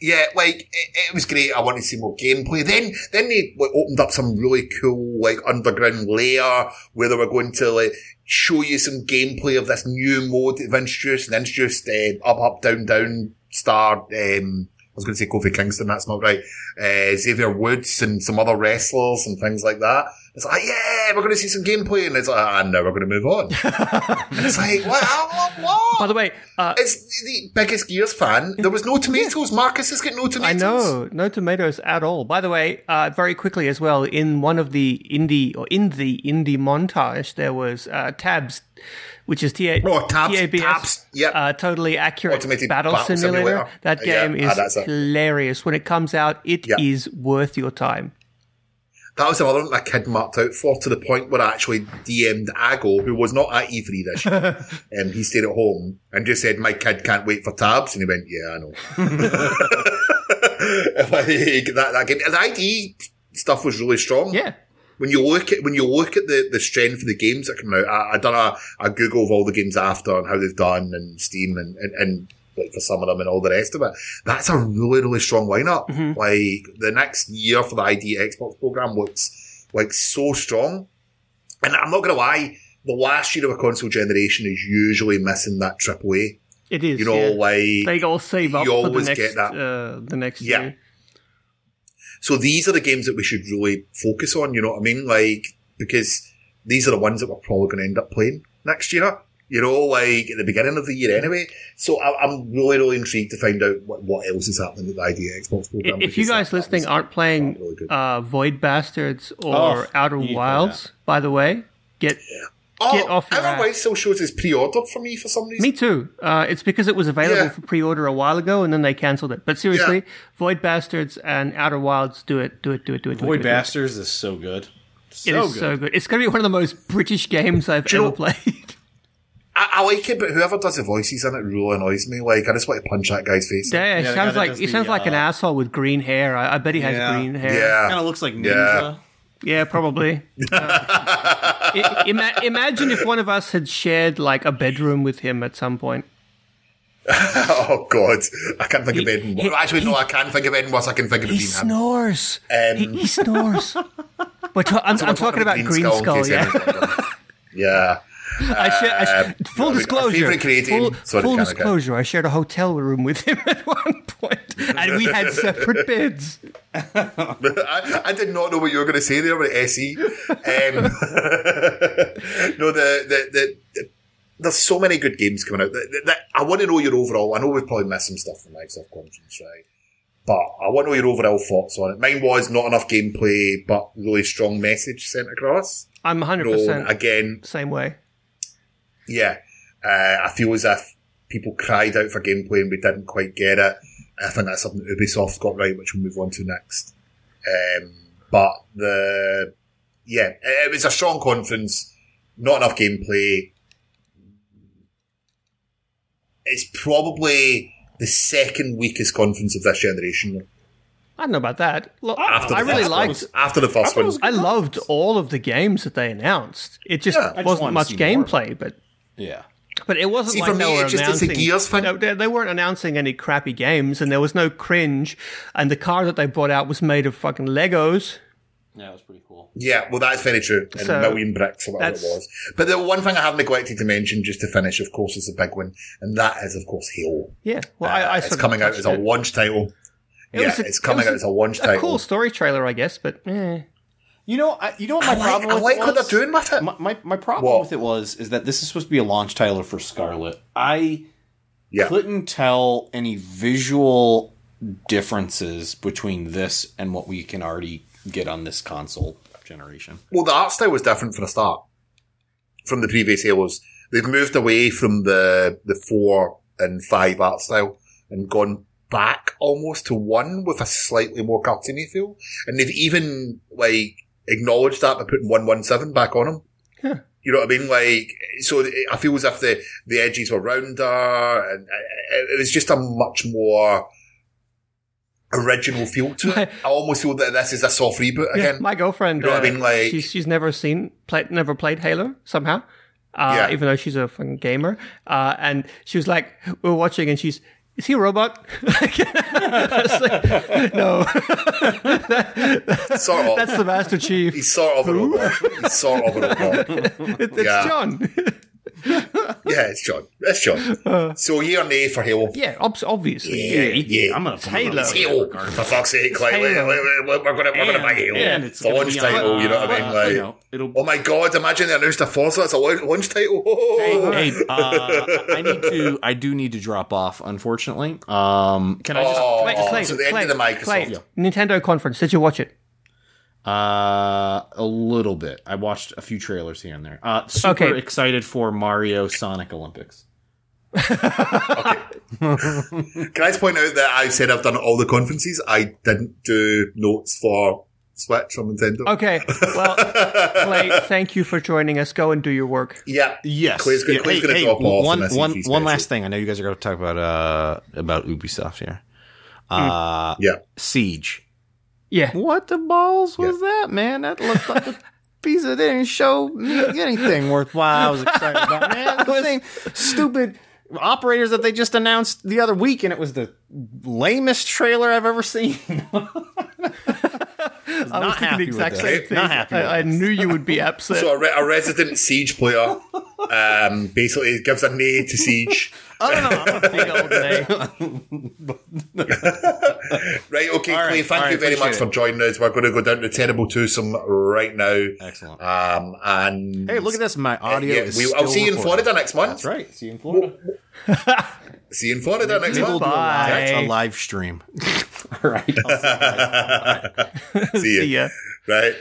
D: yeah, like it, it was great. I wanted to see more gameplay. Then, then they like, opened up some really cool like underground layer where they were going to like show you some gameplay of this new mode they've introduced and introduced uh, up, up, down, down, star. Um, I was going to say Kofi Kingston. That's not right. Uh, Xavier Woods and some other wrestlers and things like that. It's like, yeah, we're going to see some gameplay, and it's like, ah, now we're going to move on. [LAUGHS] and it's like, what? what, what?
E: By the way, uh,
D: It's the biggest Gears fan. There was no tomatoes. Marcus has got no tomatoes.
E: I know no tomatoes at all. By the way, uh, very quickly as well, in one of the indie or in the indie montage, there was uh, tabs, which is T A
D: Oh, Tabs,
E: TABS,
D: Tabs, yep.
E: uh, totally accurate
D: Automated
E: battle,
D: battle
E: simulator.
D: simulator.
E: That game
D: ah,
E: is hilarious. When it comes out, it is
D: Yeah.
E: worth your time.
D: That was another one my kid marked out for to the point where I actually DM'd Ago, who was not at E3 this year. [LAUGHS] um, he stayed at home and just said, my kid can't wait for tabs. And he went, yeah, I know. [LAUGHS] [LAUGHS] like, that, that game. The ID stuff was really strong.
E: Yeah.
D: When you look at when you look at the, the strength of the games that come out, I, I done a, a Google of all the games after and how they've done and Steam and, and, and like for some of them and all the rest of it. That's a really, really strong lineup. Like the next year for the ID Xbox program looks like so strong. And I'm not gonna lie, the last year of a console generation is usually missing that triple A.
E: It is.
D: You know,
E: yeah.
D: like
E: they all save up
D: you
E: for the
D: always
E: next
D: get that.
E: Uh, the next
D: Yeah.
E: year.
D: So these are the games that we should really focus on, you know what I mean? Like, because these are the ones that we're probably going to end up playing next year, you know, like at the beginning of the year anyway. So I, I'm really, really intrigued to find out what, what else is happening with the ID Xbox program.
E: If you guys
D: that- that
E: listening
D: was-
E: aren't playing
D: really
E: uh, Void Bastards or
A: Oh,
E: Outer
A: you need to play
E: Wilds, by the way, get get off your
D: Outer
E: ass.
D: Wilds still shows as pre-ordered for me for some reason.
E: me too. Uh, it's because it was available
D: Yeah.
E: for pre-order a while ago, and then they cancelled it. But seriously,
D: Yeah.
E: Void Bastards and Outer Wilds, do it, do it, do it, do it. do it,
A: Void
E: do it, do it.
A: Bastards is so good. So
E: It is
A: good.
E: so good. It's going to be one of the most British games I've ever
D: know-
E: played. [LAUGHS]
D: I, I like it, but whoever does the voices in it really annoys me. Like, I just want to punch that guy's face.
E: yeah, it
A: Yeah, the guy
E: sounds
A: that
E: like
A: does
E: he
A: the,
E: sounds like an
A: uh,
E: asshole with green hair. I, I bet he has
A: Yeah.
E: green hair.
D: Yeah.
A: Kind of looks like Ninja.
D: Yeah.
E: Yeah, probably. Uh, [LAUGHS] i- ima- imagine if one of us had shared like a bedroom with him at some point. [LAUGHS]
D: oh, God. I can't think of
E: He-
D: anything.
E: he-
D: Actually, no, I can't think of anything worse. I can think of
E: He snores.
D: Um,
E: he, he snores. But I'm, [LAUGHS] I'm talking about Green Skull.
D: in case
E: yeah.
D: yeah.
E: I share, I sh-
D: Um,
E: full disclosure. full
D: Sorry,
E: full disclosure. I shared a hotel room with him [LAUGHS] at one point, and we had separate beds. [LAUGHS]
D: I, I did not know what you were going to say there about SE. Um, [LAUGHS] no, the, the, the, the- there's so many good games coming out. I want to know your overall. I know we've probably missed some stuff from Microsoft Conference, right? But I want to know your overall thoughts on it. Mine was not enough gameplay, but really strong message sent across.
E: I'm 100
D: No,
E: percent
D: again,
E: same way.
D: Yeah, uh, I feel as if people cried out for gameplay and we didn't quite get it. I think that's something that Ubisoft got right, which we'll move on to next. Um, but the yeah, it, it was a strong conference, not enough gameplay. It's probably the second weakest conference of this generation.
E: I don't know about that. Look,
D: After the
E: I really
D: first
E: liked.
D: one. after the first one.
E: I loved all of the games that they announced. It just
D: Yeah.
E: Wasn't
A: wanted to
E: much
A: see
E: gameplay, but
A: Yeah.
E: but it wasn't
D: See,
E: like
D: for
E: they
D: me,
E: were
D: it's just- it's a
E: announcing.
D: Gears thing.
E: No, they, they weren't announcing any crappy games, and there was no cringe. And the car that they brought out was made of fucking Legos.
A: Yeah, it was pretty cool.
D: Yeah, well, that's very true. And
E: So,
D: a million bricks or whatever it was. But the one thing I have neglected to mention, just to finish, of course, is the big one, and that is, of course, Halo.
E: Yeah, well, I, I
D: Uh,
E: sort
D: it's
E: of
D: coming
A: You know, I, you know what my
D: I like,
A: problem
D: I
A: with
D: like
A: it
D: what
A: was?
D: they're doing with it.
A: My, my, my problem
D: What?
A: with it was is that this is supposed to be a launch title for Scarlet. I
D: yeah.
A: couldn't tell any visual differences between this and what we can already get on this console generation.
D: Well, the art style was different from the start from the previous Halos. They've moved away from the the four and five art style and gone back almost to one with a slightly more cartoony feel. And they've even like acknowledged that by putting one one seven back on them. Yeah, you know what I mean? Like, so I feel as if the the edges were rounder, and it it was just a much more original feel to it. I almost feel that this is a soft reboot
E: Yeah,
D: again.
E: my girlfriend,
D: You know what I
E: uh,
D: mean? Like-
E: she's she's never seen, played, never played Halo somehow. Uh,
D: Yeah.
E: even though she's a fucking gamer, uh, and she was like, we are watching, and she's, is he a robot? [LAUGHS] Like, no,
D: sort of.
E: that's the Master Chief.
D: He's sort of a robot. He's sort of a robot.
E: It- [LAUGHS] it's
D: yeah.
E: John. [LAUGHS]
D: Yeah, it's John. It's John. So yeah or nay for Halo?
E: yeah, ob- obviously.
D: Yeah, yeah.
A: I'm gonna
E: It's Halo.
D: It's Halo. For fuck's sake, like,
E: Halo.
D: we- we- we- we're gonna we're buy Halo.
A: And
D: it's
A: it's
D: a launch
A: on,
D: title. you know what I mean?
A: uh,
D: Like,
A: you know,
D: oh my god! Imagine they announced a Forza. It's a launch title. [LAUGHS]
A: Hey, uh, I need to. I do need to drop off. Unfortunately, um, can I just?
D: Oh,
E: Clay, Clay,
D: so the end
E: Clay,
D: of the Microsoft.
E: Clay, Nintendo conference. Did you watch it?
A: Uh, a little bit. I watched a few trailers here and there. Uh, super
E: Okay.
A: excited for Mario Sonic Olympics.
D: Can I just point out that I said I've done all the conferences. I didn't do notes for Switch from Nintendo.
E: Okay. Well, [LAUGHS] Clay, thank you for joining us. Go and do your work.
D: Yeah.
A: Yes.
D: Clay's gonna-
A: Yeah,
D: Clay's
A: hey,
D: gonna
A: hey,
D: drop off
A: one,
D: in
A: one,
D: E3
A: one
D: special.
A: last thing. I know you guys are going to talk about uh about Ubisoft here. Uh,
D: Yeah.
A: Siege.
E: Yeah.
A: What the balls was that, man? That looked like a [LAUGHS] piece of. Didn't show me anything worthwhile. I was excited about, man. [LAUGHS] The same stupid operators that they just announced the other week, and it was the lamest trailer I've ever seen. [LAUGHS]
E: I was thinking the exact same
D: that.
E: thing.
A: Not happy
E: I, I knew you would be upset.
D: So a, re- a resident Siege player um, basically gives a nay to Siege.
E: I don't know. I'm a big old nay. [LAUGHS]
D: Right, okay,
A: All
D: Clay, thank
A: all
D: you very much
A: appreciate
D: for joining us. We're going to go down to Terrible Twosome right now.
A: Excellent.
D: Um, and
A: Hey, look at this. My audio
D: yeah,
A: is.
D: we- I'll
A: still
D: see you in. Florida next month.
A: That's right. See you in Florida. [LAUGHS]
D: See you in Florida next
A: Maybe we'll
D: month.
A: a live,
E: Bye.
A: a live stream. [LAUGHS] All right.
D: See you.
E: See ya.
D: Right.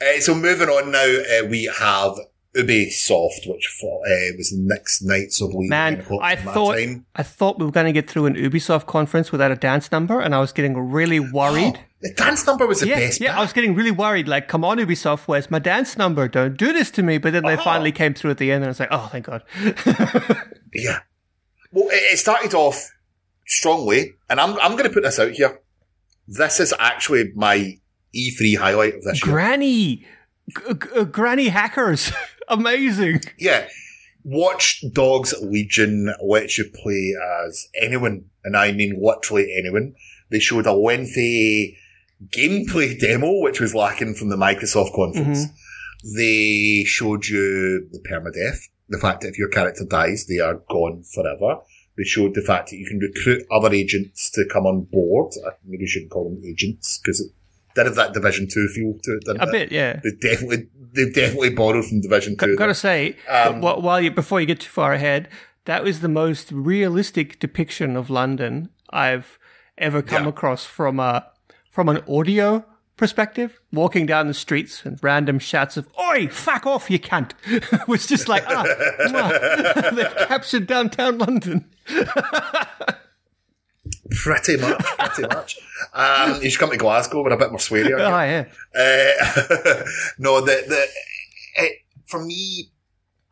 D: Uh, so moving on now, uh, we have Ubisoft, which uh, was next night, so I believe.
E: Man, I thought. I thought we were going to get through an Ubisoft conference without a dance number, and I was getting really [GASPS] worried.
D: The dance number was the
E: yeah,
D: best.
E: yeah, I was getting really worried. Like, come on, Ubisoft, where's my dance number? Don't do this to me. But then they
D: Oh.
E: finally came through at the end, and I was like, oh, thank God. [LAUGHS]
D: Yeah. Well, it, it started off strongly, and I'm I'm going to put this out here. This is actually my E3 highlight of this year.
E: Granny, G- g- uh, Granny hackers, [LAUGHS] amazing.
D: Yeah. Watch Dogs Legion lets you play as anyone, and I mean literally anyone. They showed a lengthy gameplay demo, which was lacking from the Microsoft conference. Mm-hmm. They showed you the permadeath the fact that if your character dies, they are gone forever. They showed the fact that you can recruit other agents to come on board. I maybe shouldn't call them agents because it did have that Division Two feel to it. Didn't
E: A
D: it?
E: bit, yeah.
D: They definitely, they've definitely borrowed from Division Two.
E: Got to say,
D: Um,
E: wh- while you before you get too far ahead, that was the most realistic depiction of London I've ever come
D: Yeah.
E: across from a from an audio perspective. Walking down the streets and random shouts of "Oi, fuck off, you cunt!" [LAUGHS] was just like, ah, [LAUGHS] they've captured downtown London. [LAUGHS]
D: Pretty much, [LAUGHS] pretty much. Um, you should come to Glasgow with a bit more sweary.
E: Oh yeah,
D: Uh, [LAUGHS] no, the the it, for me,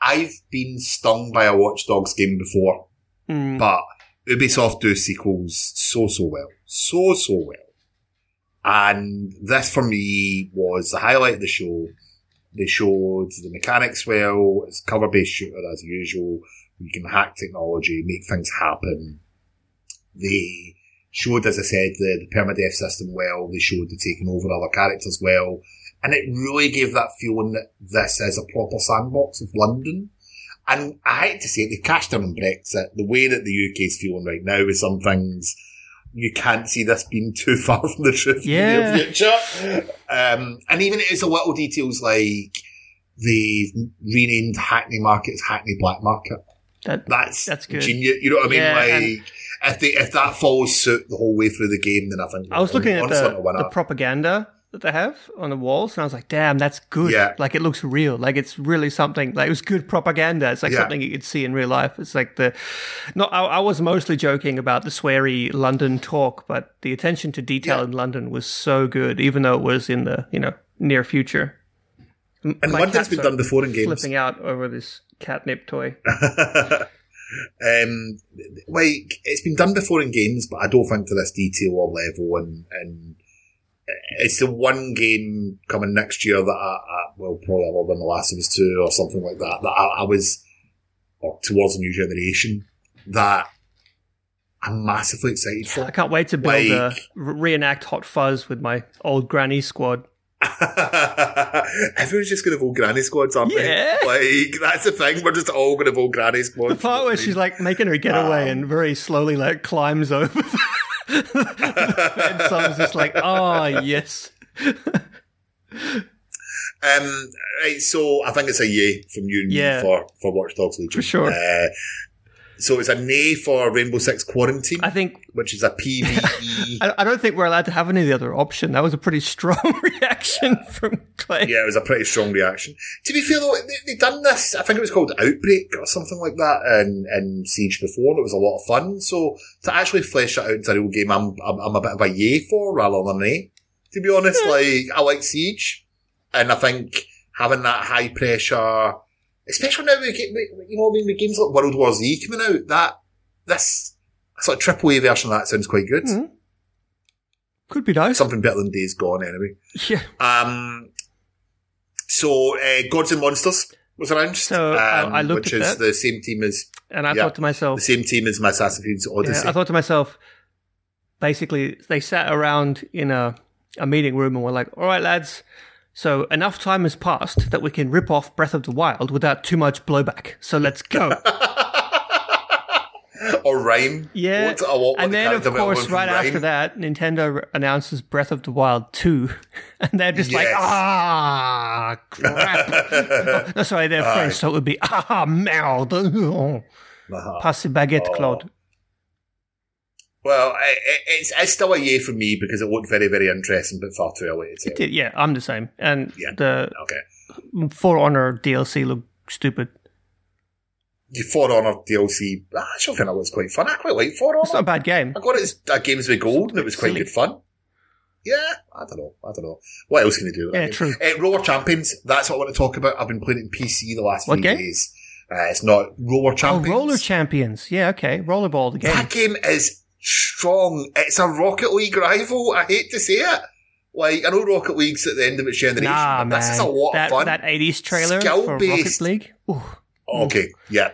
D: I've been stung by a Watch Dogs game before,
E: Mm.
D: but Ubisoft do sequels so so well, so so well, and this for me was the highlight of the show. They showed the mechanics well. It's cover based shooter as usual. You can hack technology, make things happen. They showed, as I said, the, the permadeath system well. They showed the taking over other characters well. And it really gave that feeling that this is a proper sandbox of London. And I hate to say it, they cashed in on Brexit. The way that the UK is feeling right now with some things, you can't see this being too [LAUGHS] far from the truth
E: Yeah.
D: in the near future. Um, and even it's a little details like they've renamed Hackney Market as Hackney Black Market.
E: that
D: That's
E: That's good.
D: Genius. You know what I mean?
E: Yeah,
D: like if they if that follows suit the whole way through the game, then I think
E: I was looking at the, the propaganda that they have on the walls, and I was like, "Damn, that's good!
D: Yeah.
E: Like it looks real. Like it's really something. Like it was good propaganda. It's like
D: Yeah.
E: something you could see in real life. It's like the, not. I, I was mostly joking about the sweary London talk, but the attention to detail
D: Yeah.
E: in London was so good, even though it was in the you know near future.
D: And
E: my cats
D: been done before in games.
E: Flipping out over this catnip toy. [LAUGHS]
D: um, like it's been done before in games, but I don't think to this detail or level. And and it's the one game coming next year that I, I well probably other than The Last of Us Two or something like that that I, I was or towards a new generation that I'm massively excited for.
E: I can't wait to build a
D: Like-
E: re- reenact Hot Fuzz with my old granny squad. [LAUGHS]
D: Everyone's just going to vote granny squads, aren't
E: Yeah.
D: they? Like, that's the thing. We're just all going to vote granny squads.
E: The part where she's like making her getaway
D: Um,
E: and very slowly like climbs over the, and [LAUGHS] someone's just like, oh yes.
D: Um, right, so I think it's a yay from you and
E: Yeah.
D: me for, for Watch Dogs Legion.
E: For sure.
D: Uh, so it's a nay for Rainbow Six Quarantine,
E: I think
D: which is a PvE. [LAUGHS]
E: I, don't think we're allowed to have any of the other option. That was a pretty strong [LAUGHS] reaction from Clay.
D: yeah, it was a pretty strong reaction. To be fair though, they, they done this, I think it was called Outbreak or something like that and in Siege before, and it was a lot of fun. So to actually flesh it out into a real game, I'm, I'm, I'm a bit of a yay for rather than an A. To be honest, like, I like Siege, and I think having that high pressure, especially now we get, we- you know, I mean, with games like World War Z coming out, that, this, sort of triple A version of that sounds quite good.
E: Mhm. Could be nice.
D: Something better than Days Gone anyway.
E: Yeah.
D: Um, so, uh, Gods and Monsters was announced.
E: So, I-
D: um,
E: I looked
D: which
E: at
D: is
E: that.
D: the same team as
E: And I
D: Yeah.
E: thought to myself,
D: the same team as my Assassin's Creed
E: yeah,
D: Odyssey.
E: I thought to myself, basically, they sat around in a, a meeting room and were like, all right, lads, so enough time has passed that we can rip off Breath of the Wild without too much blowback. So let's go. [LAUGHS]
D: or Rhyme.
E: Yeah.
D: What, I want
E: and
D: the
E: then, of course, right after that, Nintendo announces Breath of the Wild 2. [LAUGHS] And they're just like, ah, crap. [LAUGHS] no, sorry, they're French, so it would be, ah, merde.
D: Uh-huh.
E: Passe baguette, Claude.
D: Well, i it's, it's still a yay for me because it looked very, very interesting, but far too early to tell.
E: Yeah, I'm the same. And
D: Yeah.
E: the
D: Okay.
E: For Honor DLC looked stupid.
D: The For Honor DLC, I actually think that was quite fun. I quite like For
E: It's not a bad game.
D: I got it as uh, Games with Gold, and it was quite
E: Silly.
D: good fun. Yeah, I don't know. I don't know. What else can you do?
E: Yeah,
D: game?
E: true.
D: Uh, Roller Champions, that's what I want to talk about. I've been playing it in PC the last
E: What
D: few
E: game?
D: days. Uh, it's not Roller
E: Oh,
D: Champions.
E: Roller Champions. Yeah, okay. Rollerball, the game.
D: That game is strong. It's a Rocket League rival. I hate to say it. Like, I know Rocket League's at the end of its generation,
E: Nah,
D: but
E: man.
D: this is a lot
E: that,
D: of fun.
E: That 80s trailer for Rocket
D: Skill-based.
E: League. Ooh.
D: Okay, yeah.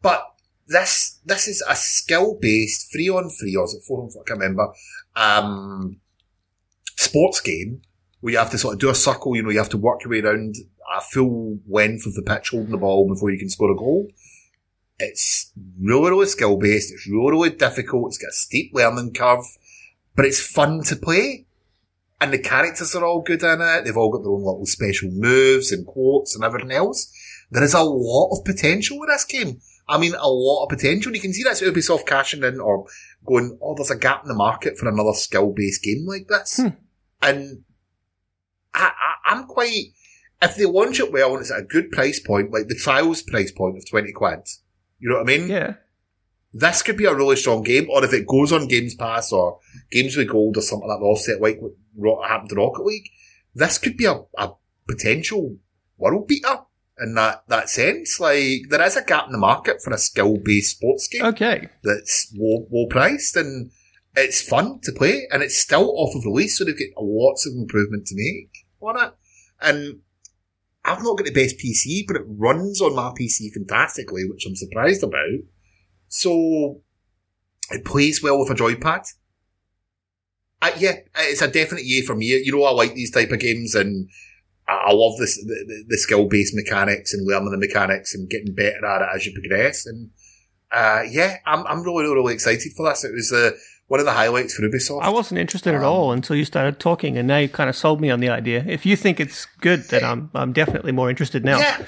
D: But this this is a skill based three on three or is it four on four? I can't remember. Um, sports game where you have to sort of do a circle. You know, you have to work your way around a full length of the pitch holding the ball before you can score a goal. It's really, really skill based. It's really, really difficult. It's got a steep learning curve, but it's fun to play. And the characters are all good in it. They've all got their own little special moves and quotes and everything else. There is a lot of potential with this game. I mean, a lot of potential. You can see that's Ubisoft cashing in or going, oh, there's a gap in the market for another skill-based game like this. Hmm. And I, I, I'm quite, if they launch it well and it's at a good price point, like the Trials price point of 20 quid, you know what I mean?
E: Yeah.
D: This could be a really strong game, or if it goes on Games Pass or Games with Gold or something like that, offset like what happened to Rocket League, this could be a, a potential world beater in that, that sense. Like, there is a gap in the market for a skill-based sports game
E: Okay.
D: that's low, low priced and it's fun to play and it's still off of release, so they've got lots of improvement to make on it. And I've not got the best PC, but it runs on my PC fantastically, which I'm surprised about. So it plays well with a joypad. Uh, yeah, it's a definite yay for me. You know, I like these type of games and I love this, the, the, the skill based mechanics and learning the mechanics and getting better at it as you progress. And uh, yeah, I'm, I'm really, really excited for this. It was uh, one of the highlights for Ubisoft.
E: I wasn't interested at
D: Um,
E: all until you started talking, and now you kind of sold me on the idea. If you think it's good, then I'm I'm definitely more interested now.
D: Yeah.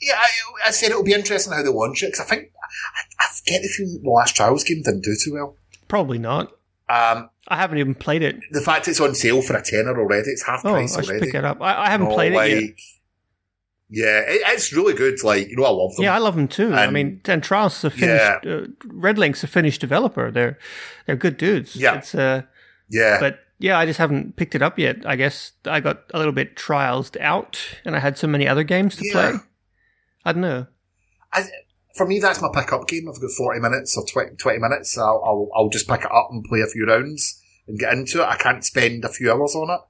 D: Yeah, I, I said it'll be interesting how they launch it because I think I, I get the feeling the last Trials game didn't do too well.
E: Probably not.
D: Um,
E: I haven't even played it.
D: the fact it's on sale for a tenner already, it's half price
E: Oh, I should
D: already.
E: pick it up. I, I haven't
D: No,
E: played it yet.
D: Yeah, it, it's really good. Like you know, I love them.
E: Yeah, I love them too. I mean, and Trials is a finished. Uh, RedLynx a finished developer. They're they're good dudes.
D: Yeah.
E: It's uh,
D: yeah.
E: but yeah, I just haven't picked it up yet. I guess I got a little bit trialsed out, and I had so many other games to
D: Yeah.
E: play. I don't know.
D: I, for me, that's my pick-up game. I've got 40 minutes or 20, 20 minutes. I'll, I'll, I'll just pick it up and play a few rounds and get into it. I can't spend a few hours on it.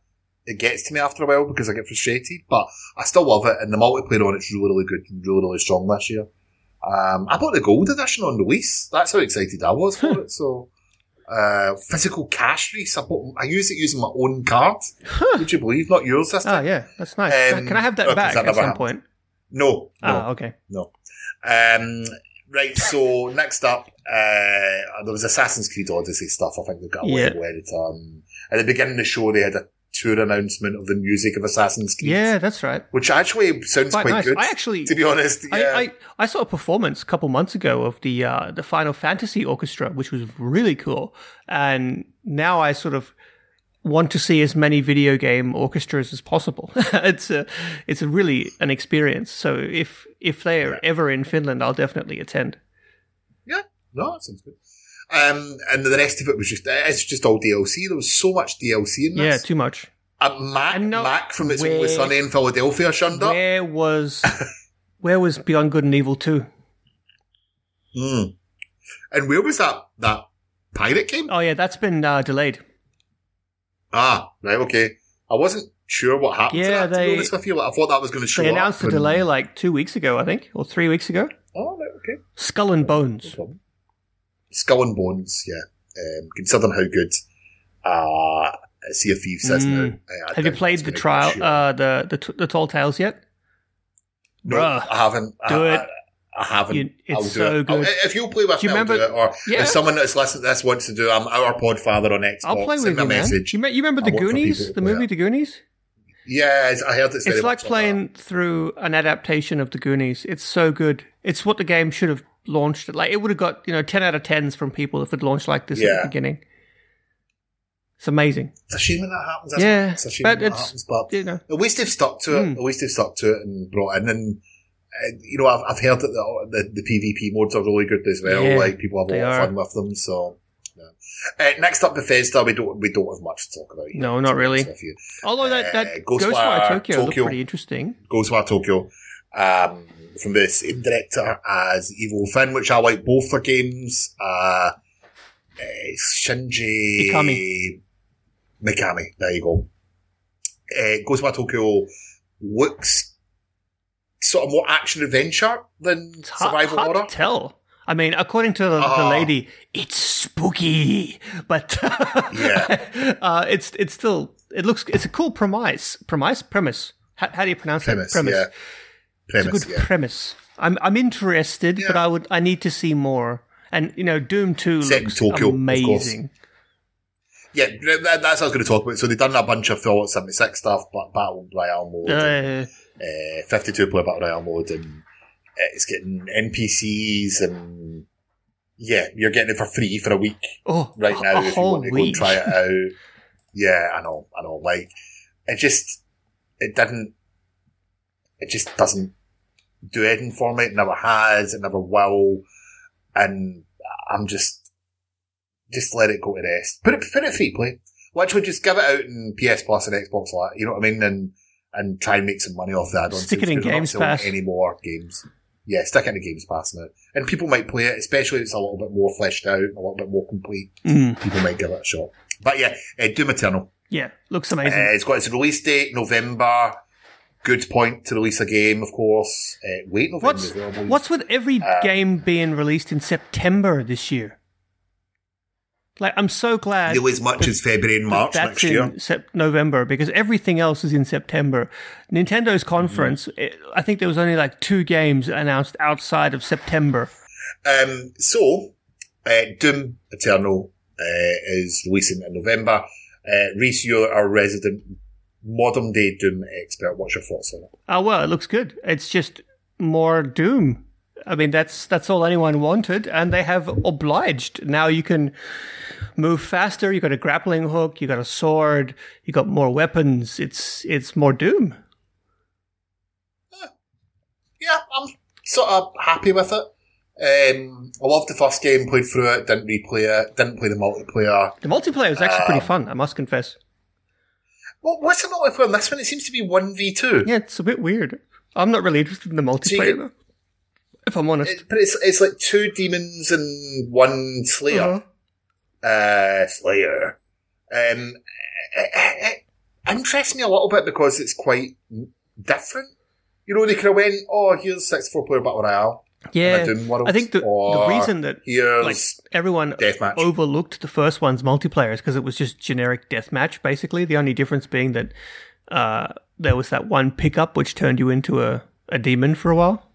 D: It gets to me after a while because I get frustrated, but I still love it. And the multiplayer on it's really, really good and really, really strong this year. Um, I bought the gold edition on release. That's how excited I was for it. So, [LAUGHS] uh, physical cash race. I, bought, I use it using my own card. Would you believe? Not yours this
E: Oh yeah, that's nice.
D: Um,
E: Can I have that back at some
D: happened.
E: point?
D: No. no.
E: Ah, okay.
D: No. Um, right, so [LAUGHS] next up, uh, there was Assassin's Creed Odyssey stuff. I think they got away
E: Yeah.
D: with it. Um, at the beginning of the show, they had a tour announcement of the music of Assassin's Creed.
E: Yeah, that's right.
D: Which actually sounds
E: Quite
D: quite,
E: nice.
D: good.
E: I actually-
D: to be honest, yeah.
E: I, I, I saw a performance a couple months ago of the uh, the Final Fantasy Orchestra, which was really cool. And now I sort of want to see as many video game orchestras as possible. [LAUGHS] it's a it's a really an experience. So if if they're ever in Finland, I'll definitely attend.
D: yeah, no, that sounds good. Um, and the rest of it was just, it's just all DLC. There was so much DLC in this.
E: Yeah, too much.
D: uh, Mac,
E: And no-
D: Mac from It's
E: where-
D: Always Sunny in Philadelphia shunned up.
E: Where was [LAUGHS] where was Beyond Good and Evil two?
D: Mm. And where was that, that pirate game?
E: Oh yeah, that's been uh, delayed.
D: Ah, right, okay. I wasn't sure what happened to
E: Yeah,
D: that, to
E: they-
D: be honest with you. Like, I thought that was going to show
E: They
D: up.
E: announced the
D: and-
E: delay like two weeks ago, I think, or three weeks ago.
D: Oh, okay.
E: Skull and Bones.
D: No problem. Skull and Bones, yeah. Um, considering how good uh, Sea of Thieves is now.
E: Mm.
D: uh, I
E: Have you played the trial, uh, the the t- the Tall Tales yet?
D: no,
E: bruh,
D: I haven't.
E: do
D: I,
E: it.
D: I, I haven't.
E: You- it's
D: I'll do
E: so
D: it. I'll- if you'll play with
E: Do you
D: me, I'll do it. Or
E: Yeah.
D: if someone that's listening to this wants to do it, I'm our podfather on Xbox.
E: I'll play with
D: me
E: you,
D: a
E: man.
D: message.
E: You, me- you remember
D: I
E: the
D: want for people
E: Goonies, the movie
D: it.
E: The Goonies?
D: Yeah, I heard it's
E: It's like playing through an adaptation of the Goonies. It's so good. It's what the game should have launched. It. Like it would have got you know ten out of tens from people if it launched like this at the beginning. It's amazing.
D: It's a shame when that happens.
E: Yeah,
D: it? it's a shame
E: but
D: that
E: it's-
D: happens. But
E: You know,
D: At least they've stuck to it.
E: Mm.
D: At least they've stuck to it and brought in. And uh, you know, I've, I've heard that the, the the PvP modes are really good as well.
E: Yeah,
D: like people have a lot of fun with them. So. Yeah. Uh, next up, Bethesda. We don't we don't have much to talk about. Here,
E: No, not really.
D: honest with you.
E: although that
D: Uh,
E: that
D: Ghostwire
E: Ghostwire Tokyo, looked
D: Tokyo.
E: pretty interesting.
D: Ghostwire Tokyo, um, from the same director as Evil Within, which I like both their games. Uh, uh, Shinji
E: Mikami.
D: Mikami. There you go. Uh, Ghostwire Tokyo looks sort of more action adventure than
E: It's
D: survival
E: hard
D: horror.
E: to tell. I mean, according to the, the
D: Ah.
E: lady, it's spooky, [LAUGHS] but
D: Yeah. [LAUGHS]
E: uh, it's it's still it looks it's a cool premise premise premise. How, how do you pronounce
D: Premise,
E: it?
D: yeah.
E: It's a good
D: yeah.
E: premise. I'm I'm interested, but I would I need to see more. And you know, Doom Two
D: Set
E: looks
D: Tokyo,
E: amazing.
D: Yeah, that, that's what I was going to talk about. So they've done a bunch of Fallout 76 stuff, but Battle Royale mode, and,
E: Uh,
D: uh, 52 player Battle Royale mode, and it's getting NPCs, and yeah, you're getting it for free for a week
E: oh,
D: right now if you want to go and try it out. Yeah, I know, I know. Like, it just, it didn't, it just doesn't do anything for me. It never has, it never will. And I'm just, just let it go to rest. Put it, put it free play. Literally just give it out in PS Plus and Xbox Live, you know what I mean? And, and try and make some money off that.
E: Stick it in Games Pass.
D: Any more games. Yeah, stick it in the Games Pass now. And people might play it, especially if it's a little bit more fleshed out, a little bit more complete
E: Mm,
D: people might give it a shot. But yeah, uh, Doom Eternal.
E: yeah, looks
D: Uh,
E: amazing.
D: it's got its release date, November. Good point to release a game, of course. Uh, late November
E: what's
D: well,
E: what's with every
D: uh,
E: game being released in September this year? Like, I'm so glad
D: Nearly as much as February and March
E: that's
D: next year.
E: Sep- November because everything else is in September. Nintendo's conference,
D: Mm-hmm.
E: it, I think there was only like two games announced outside of September.
D: Um, so, uh, Doom Eternal uh, is releasing in November. Uh, Reese, you're our resident modern day Doom expert. What's your thoughts on it?
E: Oh well, it looks good. It's just more Doom. I mean, that's that's all anyone wanted, and they have obliged. Now you can move faster. You got a grappling hook. You got a sword. You got more weapons. It's it's more Doom.
D: Yeah, I'm sort of happy with it. Um, I loved the first game, played through it, didn't replay it, didn't play the multiplayer.
E: The multiplayer was actually
D: Um,
E: pretty fun. I must confess.
D: What, what's the multiplayer on this one? It seems to be 1v2.
E: Yeah, it's a bit weird. I'm not really interested in the multiplayer, though, if I'm honest.
D: It- but it's, it's like two demons and one Slayer.
E: Uh-huh.
D: Uh, Slayer. Um, it, it, it interests me a little bit because it's quite different. You know, they could have went, oh, here's 64 player Battle Royale.
E: Yeah,
D: a Doom world,
E: I think the, the reason that like everyone
D: deathmatch.
E: overlooked the first one's multiplayer is because it was just generic deathmatch. Basically, the only difference being that uh, there was that one pickup which turned you into a, a demon for a while.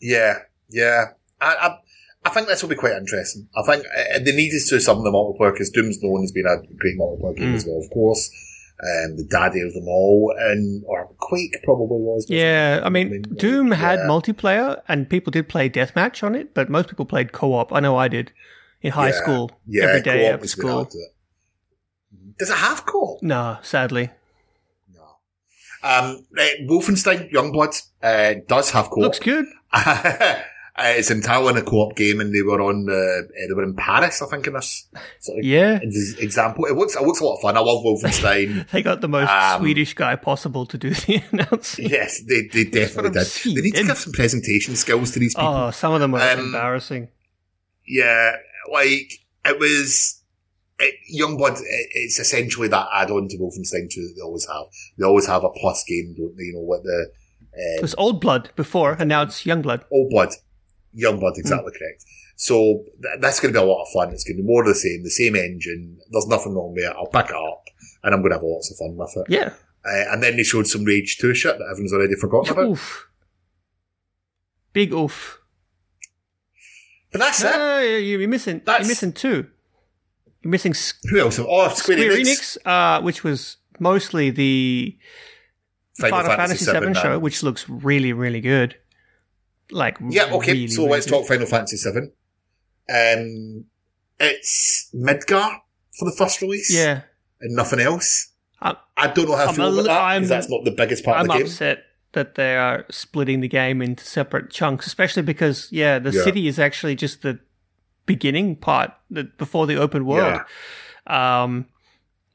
D: Yeah, yeah. I, I, I think this will be quite interesting. I think uh, they needed to some of the multiplayer because Doom's known as being a great multiplayer game
E: Mm.
D: as well, of course. Um, the daddy of them all, and or Quake probably was.
E: Yeah. I mean, Doom had
D: yeah.
E: multiplayer and people did play deathmatch on it, but most people played co-op. I know I did in high
D: Yeah.
E: school,
D: Yeah,
E: every day after school.
D: good, isn't it? Does it have co-op?
E: No, sadly,
D: No. Um, right, Wolfenstein Youngblood uh, does have co-op.
E: looks good. [LAUGHS]
D: Uh, it's entirely in a co-op game, and they were on. Uh, uh, they were in Paris, I think, in this sort of
E: Yeah,
D: example. It looks. It looks a lot of fun. I love Wolfenstein. [LAUGHS]
E: they got the most
D: Um,
E: Swedish guy possible to do [LAUGHS] the announcing.
D: yes, they, they definitely
E: what
D: did. They need to give some presentation skills to these people.
E: Oh, some of them are
D: Um,
E: embarrassing.
D: Yeah, like it was. It, Youngblood, it, it's essentially that add-on to Wolfenstein 2 that they always have. They always have a plus game, don't they? You know, with the
E: It was Old Blood before, and now it's Young Blood.
D: Old Blood, Young Blood, exactly correct. So th- that's going to be a lot of fun. It's going to be more of the same, the same engine. There's nothing wrong with it. I'll pick it up, and I'm going to have lots of fun with it.
E: Yeah.
D: Uh, and then they showed some Rage 2 shit that everyone's already forgotten about.
E: Oof. Big oof.
D: But that's
E: No,
D: it.
E: no, no, you- you're missing.
D: That's-
E: You're missing two. You're missing
D: Who else? Oh, Square,
E: Square
D: Enix.
E: Enix, uh, which was mostly the
D: Final,
E: Final, Fantasy,
D: VII
E: VII
D: now.
E: show, which looks really, really good. Like,
D: Yeah, okay,
E: really,
D: so let's talk Final Fantasy VII. Um, it's Midgar for the first release.
E: Yeah,
D: And nothing else.
E: I'm,
D: I don't know how I
E: I'm
D: feel
E: a
D: about that,
E: I'm-
D: because that's not the biggest part
E: I'm
D: of the game.
E: upset that they are splitting the game into separate chunks, especially because yeah, the
D: Yeah.
E: city is actually just the beginning part, the, before the open world. Um,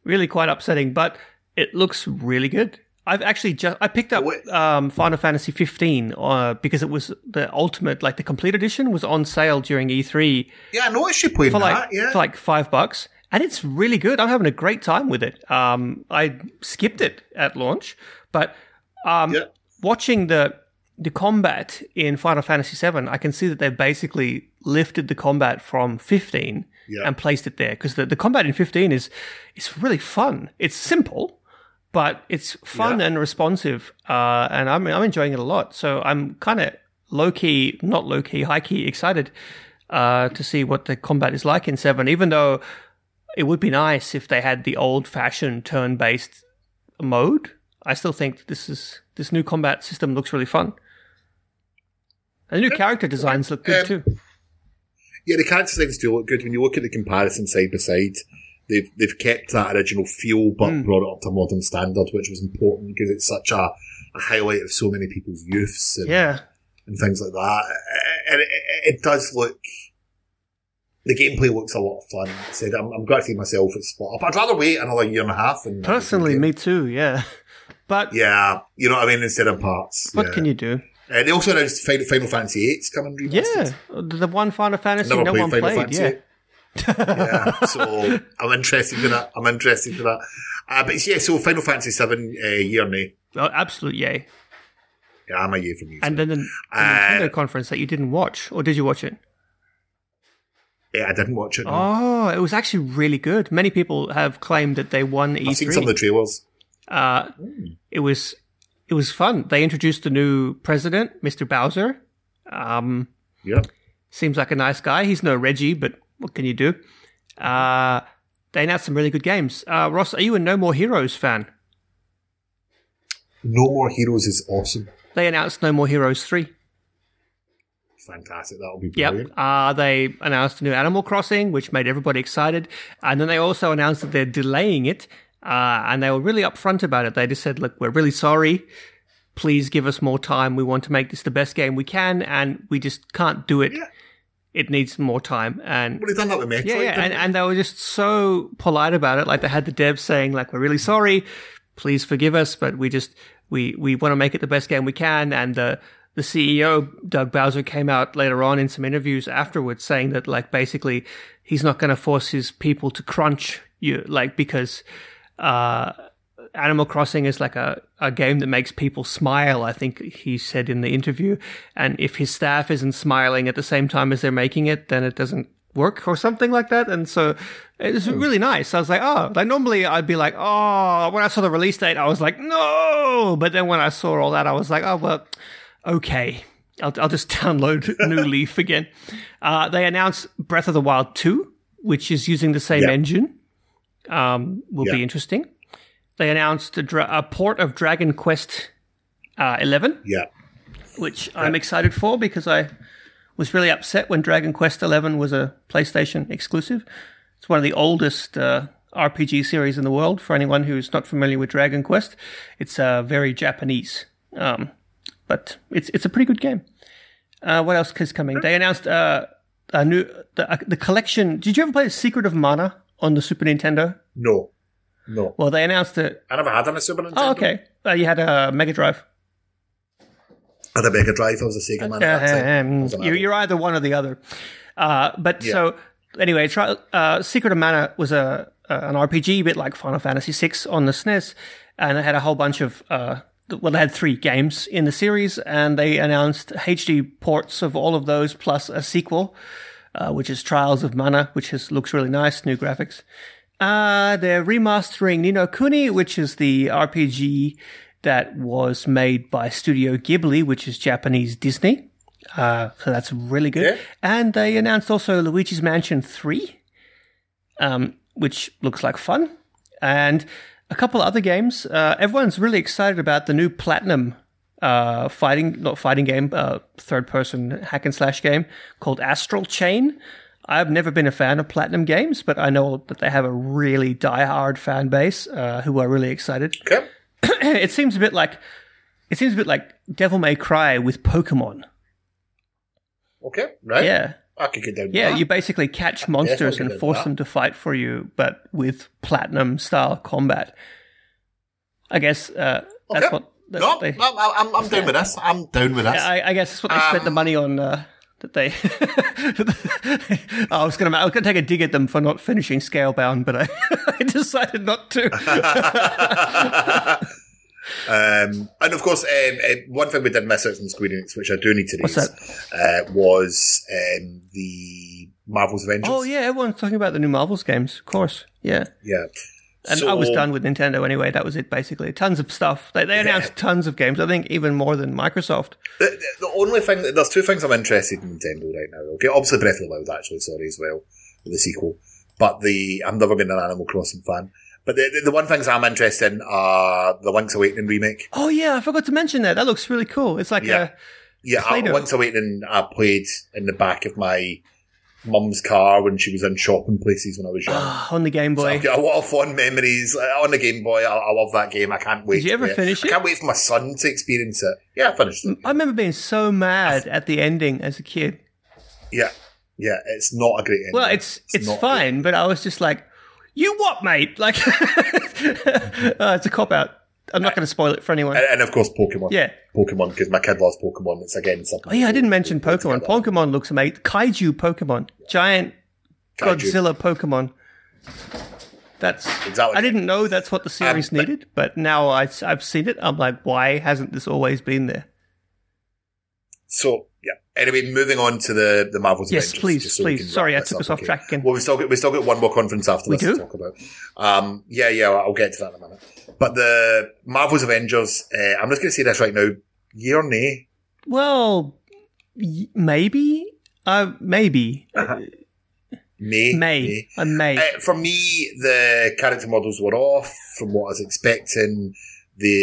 E: really quite upsetting, but it looks really good. I've actually just I picked up um, Final Fantasy 15 uh, because it was the ultimate, like the complete edition, was on sale during E3
D: Yeah, I noticed you playing
E: for like
D: that, yeah.
E: for like five bucks, and it's really good. I'm having a great time with it. Um, I skipped it at launch, but um,
D: Yeah.
E: watching the the combat in Final Fantasy VII, I can see that they've basically lifted the combat from 15
D: Yeah.
E: and placed it there because the, the combat in 15 is it's really fun. It's simple. But it's fun
D: Yeah.
E: and responsive, uh, and I'm I'm enjoying it a lot. So I'm kind of low key, not low key, high key excited uh, to see what the combat is like in seven. Even though it would be nice if they had the old fashioned turn based mode, I still think this is this new combat system looks really fun. And the new character designs look good
D: Um,
E: too.
D: Yeah, the character designs do look good. When you look at the comparison side by side, they've they've kept that original feel but
E: Hmm.
D: brought it up to modern standard, which was important because it's such a, a highlight of so many people's youths and,
E: Yeah.
D: and things like that. And it, it, it does look. The gameplay looks a lot of fun. I said I'm, I'm glad to see myself at spot up. I'd rather wait another year and a half. And
E: Personally, me too. Yeah. [LAUGHS] But
D: Yeah, you know what I mean. Instead of parts.
E: what
D: yeah.
E: can you do?
D: Uh, they also announced Final, Final Fantasy VIII's coming remastered.
E: Yeah, the one Final Fantasy
D: Never
E: no
D: played
E: one
D: Final
E: played.
D: Fantasy.
E: Yeah,
D: yeah, so I'm interested in that. I'm interested in that. Uh, but yeah, so Final Fantasy Seven uh, year now.
E: oh, absolute yay!
D: Yeah, I'm a year from you.
E: And then the, the
D: Uh,
E: Nintendo conference that you didn't watch, or did you watch it?
D: yeah, I didn't watch it. No.
E: Oh, it was actually really good. Many people have claimed that they won E3.
D: I've seen some of
E: E3.
D: the trailers.
E: Uh, it was it was fun. They introduced the new president, Mr. Bowser. Um,
D: Yeah,
E: seems like a nice guy. He's no Reggie, but what can you do? Uh, they announced some really good games. Uh, Ross, are you a No More Heroes fan?
D: No More Heroes is awesome.
E: They announced No More Heroes 3.
D: Fantastic. That'll be
E: Yep.
D: brilliant.
E: Uh, they announced a new Animal Crossing, which made everybody excited. And then they also announced that they're delaying it. Uh, and they were really upfront about it. They just said, look, we're really sorry. Please give us more time. We want to make this the best game we can, and we just can't do it.
D: Yeah.
E: It needs more time. And
D: Well, they've done that with Metroid.
E: yeah, yeah, and,
D: they?
E: and they were just so polite about it. Like they had the devs saying, like, we're really sorry, please forgive us, but we just we we want to make it the best game we can. And the the CEO Doug Bowser came out later on in some interviews afterwards saying that like basically he's not going to force his people to crunch you, like because uh, Animal Crossing is like a, a game that makes people smile, I think he said in the interview. And if his staff isn't smiling at the same time as they're making it, then it doesn't work or something like that. And so it's really nice. I was like, oh, like normally I'd be like, oh, when I saw the release date, I was like, no. But then when I saw all that, I was like, oh, well, okay. I'll, I'll just [LAUGHS] download New [LAUGHS] Leaf again. Uh, they announced Breath of the Wild 2, which is using the same
D: Yeah.
E: engine. Um, will be interesting. They announced a, dra- a port of Dragon Quest uh, 11,
D: yeah.
E: which I'm excited for because I was really upset when Dragon Quest 11 was a PlayStation exclusive. It's one of the oldest uh, RPG series in the world. For anyone who's not familiar with Dragon Quest, it's uh, very Japanese, um, but it's it's a pretty good game. Uh, what else is coming? They announced uh, a new the, uh, the collection. Did you ever play Secret of Mana on the Super Nintendo?
D: No. No.
E: Well, they announced it.
D: I never had on a Super Nintendo.
E: Oh, okay. Uh, you had a Mega Drive.
D: I had a Mega Drive. I was a Sega man at that time.
E: Um, you're, you're either one or the other. Uh, but so anyway, try, uh, Secret of Mana was a, a an RPG, a bit like Final Fantasy VI on the SNES, and it had a whole bunch of uh, well, they had three games in the series, and they announced HD ports of all of those plus a sequel, uh, which is Trials of Mana, which is, looks really nice, new graphics. Uh, they're remastering Ni no Kuni, which is the RPG that was made by Studio Ghibli, which is Japanese Disney. Uh, so that's really good.
D: Yeah.
E: And they announced also Luigi's Mansion 3, um, which looks like fun. And a couple other games. Uh, everyone's really excited about the new Platinum uh, fighting, not fighting game, uh, third person hack and slash game called Astral Chain. I've never been a fan of Platinum games, but I know that they have a really die-hard fan base uh, who are really excited.
D: Okay. [CLEARS THROAT]
E: it seems a bit like it seems a bit like Devil May Cry with Pokemon.
D: Okay. Right.
E: Yeah.
D: I could get down
E: Yeah,
D: that.
E: you basically catch monsters and force
D: that.
E: them to fight for you, but with platinum style combat. I guess uh, that's
D: Okay.
E: what. That's
D: No,
E: what they,
D: no, I'm, I'm down with this. I'm down with this.
E: I, I guess that's what they spent the
D: Um,
E: money on. Uh, that they. [LAUGHS] I was gonna. I was gonna take a dig at them for not finishing Scalebound, but I, [LAUGHS] I decided not to. [LAUGHS]
D: Um, and of course, um, uh, one thing we did miss out from Square Enix, which I do need to raise, uh, was um, the Marvel's Avengers.
E: oh yeah, everyone's talking about the new Marvels games, of course. Yeah.
D: Yeah.
E: And I was done with Nintendo anyway. That was it, basically. Tons of stuff. They, they announced tons of games. I think even more than Microsoft.
D: The, the- only thing, there's two things I'm interested in Nintendo right now. Okay, obviously Breath of the Wild, actually, sorry as well, the sequel. But the I've never been an Animal Crossing fan. But the, the, the one things I'm interested in are the Link's Awakening remake.
E: Oh yeah, I forgot to mention that. That looks really cool. It's like
D: Yeah.
E: a
D: Yeah, I. Link's Awakening I played in the back of my mum's car when she was in shopping places when I was young. [SIGHS]
E: on the Game
D: So
E: Boy.
D: I've got a lot of fond memories on the Game Boy. I, I love that game. I can't wait.
E: Did you ever
D: play
E: finish
D: I can't wait for my son to experience it. Yeah, I finished it.
E: I remember being so mad at the ending as a kid.
D: Yeah, yeah. It's not a great ending.
E: Well, it's it's,
D: not
E: fine, but I was just like, "You what, mate?" Like, uh, [LAUGHS] it's a cop out. I'm not going to spoil it for anyone.
D: And, and of course, Pokemon.
E: Yeah.
D: Pokemon, because my kid loves Pokemon. It's again something.
E: Oh yeah, I didn't mention Pokemon.
D: get that.
E: Pokemon looks amazing. Kaiju Pokemon, giant
D: Kaiju.
E: Godzilla Pokemon. That's
D: Exactly.
E: I didn't know that's what the series
D: Um, but-
E: needed, but now I, I've seen it. I'm like, why hasn't this always been there?
D: So yeah. Anyway, moving on to the the Marvel's
E: Yes,
D: Avengers,
E: please,
D: so
E: please. Sorry, I took us off
D: okay?
E: track again.
D: Well, we still got we still got one more conference after
E: We
D: this
E: do?
D: to talk about. Um, yeah, yeah, I'll get to that in a minute. But the Marvel's Avengers, uh, I'm just going to say this right now: year or nay?
E: Well, y- maybe, uh, maybe,
D: May,
E: may, I may.
D: Uh, for me, the character models were off from what I was expecting. The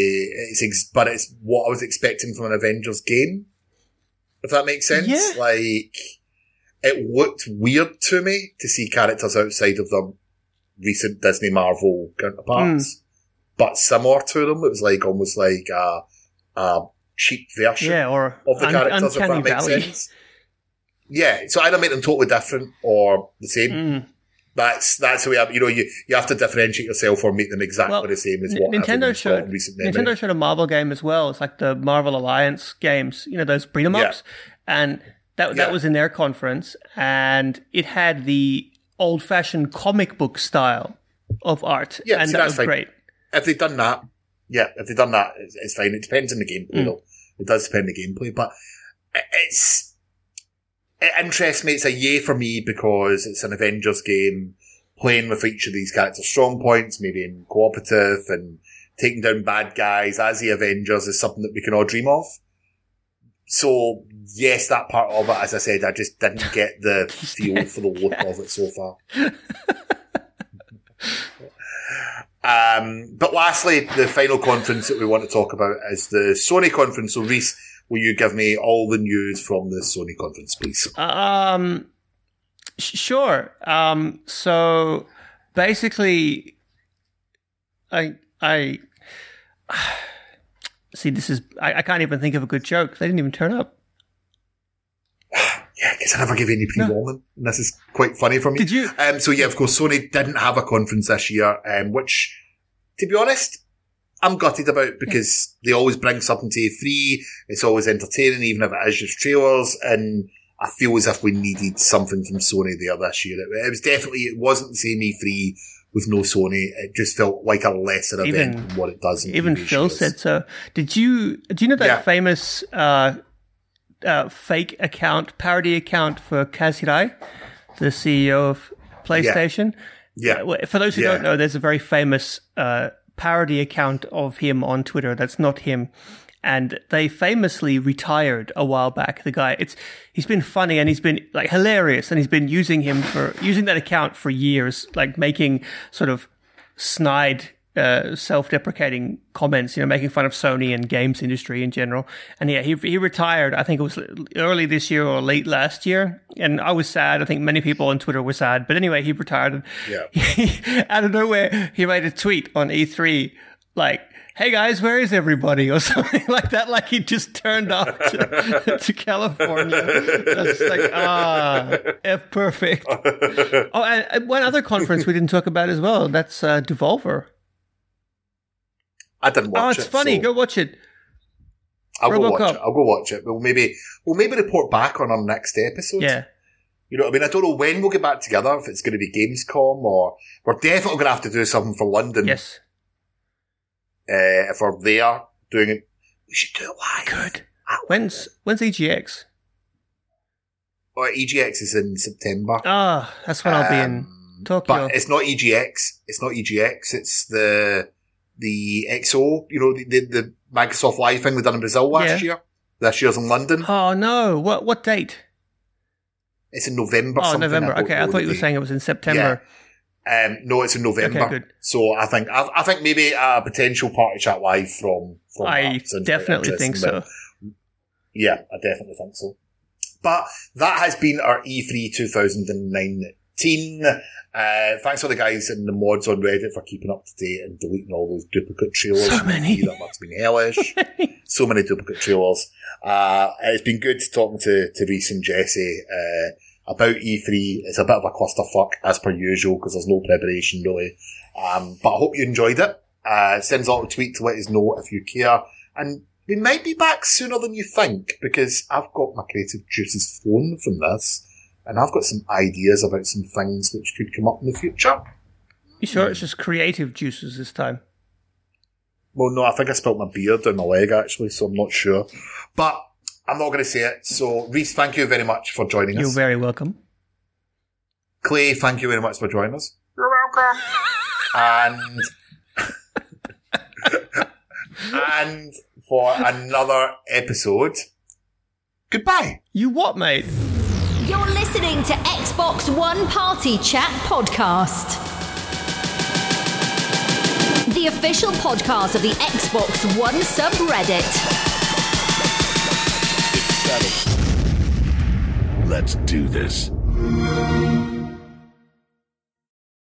D: it's ex- but it's what I was expecting from an Avengers game. If that makes sense,
E: Yeah.
D: like it looked weird to me to see characters outside of their recent Disney Marvel counterparts,
E: Hmm.
D: But similar to them. It was like almost like a, a cheap version
E: yeah, or
D: of the
E: un-
D: characters, if that makes
E: Valley.
D: sense. Yeah, so either make them totally different or the same.
E: Mm.
D: That's that's the way I, you know you, you have to differentiate yourself or make them exactly
E: Well,
D: the same as what
E: Nintendo showed. Nintendo showed a Marvel game as well. It's like the Marvel Alliance games, you know, those beat 'em ups, and that
D: Yeah.
E: that was in their conference, and it had the old fashioned comic book style of art,
D: Yeah,
E: and that
D: that's
E: was great.
D: If they've done that, yeah, if they've done that, it's, it's fine. It depends on the
E: Mm.
D: gameplay, though. It does depend on the gameplay, but it's it interests me. It's a yay for me because it's an Avengers game, playing with each of these characters' strong points, maybe in cooperative and taking down bad guys as the Avengers is something that we can all dream of. So yes, that part of it, as I said, I just didn't get the feel for the look of it so far. [LAUGHS] Um, but lastly, the final conference that we want to talk about is the Sony conference. So, Reese, will you give me all the news from the Sony conference, please?
E: Um, sh- sure. Um, so basically, I I [SIGHS] see. This is I, I can't even think of a good joke. They didn't even turn up.
D: Yeah, because I never give any pre-warning, and this is quite funny for me.
E: Did you?
D: Um, so yeah, of course, Sony didn't have a conference this year, um, which, to be honest, I'm gutted about because they always bring something to E3. It's always entertaining, even if it is just trailers. And I feel as if we needed something from Sony there this year. It, it was definitely, it wasn't the same E3 with no Sony. It just felt like a lesser
E: Even-
D: event than what it does. In
E: Even Phil
D: years.
E: said so. Did you? Do you know that
D: Yeah.
E: famous uh, uh, fake account, parody account for Kaz Hirai, the CEO of PlayStation?
D: Yeah.
E: Well, For those who
D: Yeah.
E: don't know, there's a very famous uh, parody account of him on Twitter that's not him. And they famously retired a while back. The guy, it's he's been funny and he's been like hilarious, and he's been using him for using that account for years, like making sort of snide, uh, self-deprecating comments, you know, making fun of Sony and games industry in general. And yeah, he he retired. I think it was early this year or late last year, and I was sad. I think many people on Twitter were sad. But anyway, he retired. And
D: Yeah. [LAUGHS]
E: he, out of nowhere, he made a tweet on E3 like. Hey guys, where is everybody? Or [LAUGHS] something like that. Like he just turned off to, [LAUGHS] to California. That's like, ah, F perfect. Oh, and and one other conference we didn't talk about as well. That's uh, Devolver.
D: I didn't watch it.
E: Oh,
D: it.
E: it's funny.
D: so
E: Go watch it.
D: I'll go watch it. I'll go watch it. We'll maybe, we'll maybe report back on our next episode.
E: Yeah.
D: You know what I mean? I don't know when we'll get back together, if it's going to be Gamescom or we're definitely going to have to do something for London.
E: Yes.
D: Uh, if we're there doing it, we should do it live.
E: Good. When's when's EGX?
D: Oh, EGX is in September.
E: Ah, that's when I'll be in.
D: Um,
E: Tokyo.
D: but it's not EGX. It's not EGX. It's the the XO. You know the the, the Microsoft Live thing we done in Brazil last
E: Yeah.
D: year. This year's in London.
E: oh no! What what date?
D: It's in November.
E: Oh. November.
D: don't
E: Okay, I thought you were saying it was in September.
D: Um, no, it's in November.
E: Okay.
D: So I think I, I think maybe a potential party chat live from. from
E: I definitely think so.
D: Yeah, I definitely think so. But that has been our E E3 2019. Uh, thanks for the guys and the mods on Reddit for keeping up to date and deleting all those duplicate trailers.
E: So many.
D: That must have been hellish. [LAUGHS] so many duplicate trailers. Uh, it's been good talking to, to Reese and Jesse, uh, about E3. It's a bit of a clusterfuck as per usual because there's no preparation really. Um, but I hope you enjoyed it. Uh, send us a little tweet to let us know if you care. And we might be back sooner than you think because I've got my creative juices flowing from this and I've got some ideas about some things which could come up in the future.
E: You sure it's just creative juices this time?
D: Well, no, I think I spilt my beer down my leg actually, so I'm not sure. But I'm not going to say it. So, Reese, thank you very much for joining us.
E: You're very welcome.
D: Clay, thank you very much for joining us. You're welcome. and [LAUGHS] and for another episode, goodbye.
E: You what, mate?
F: Listening to Xbox One Party Chat Podcast. The official podcast of the Xbox One subreddit.
B: Let's do this.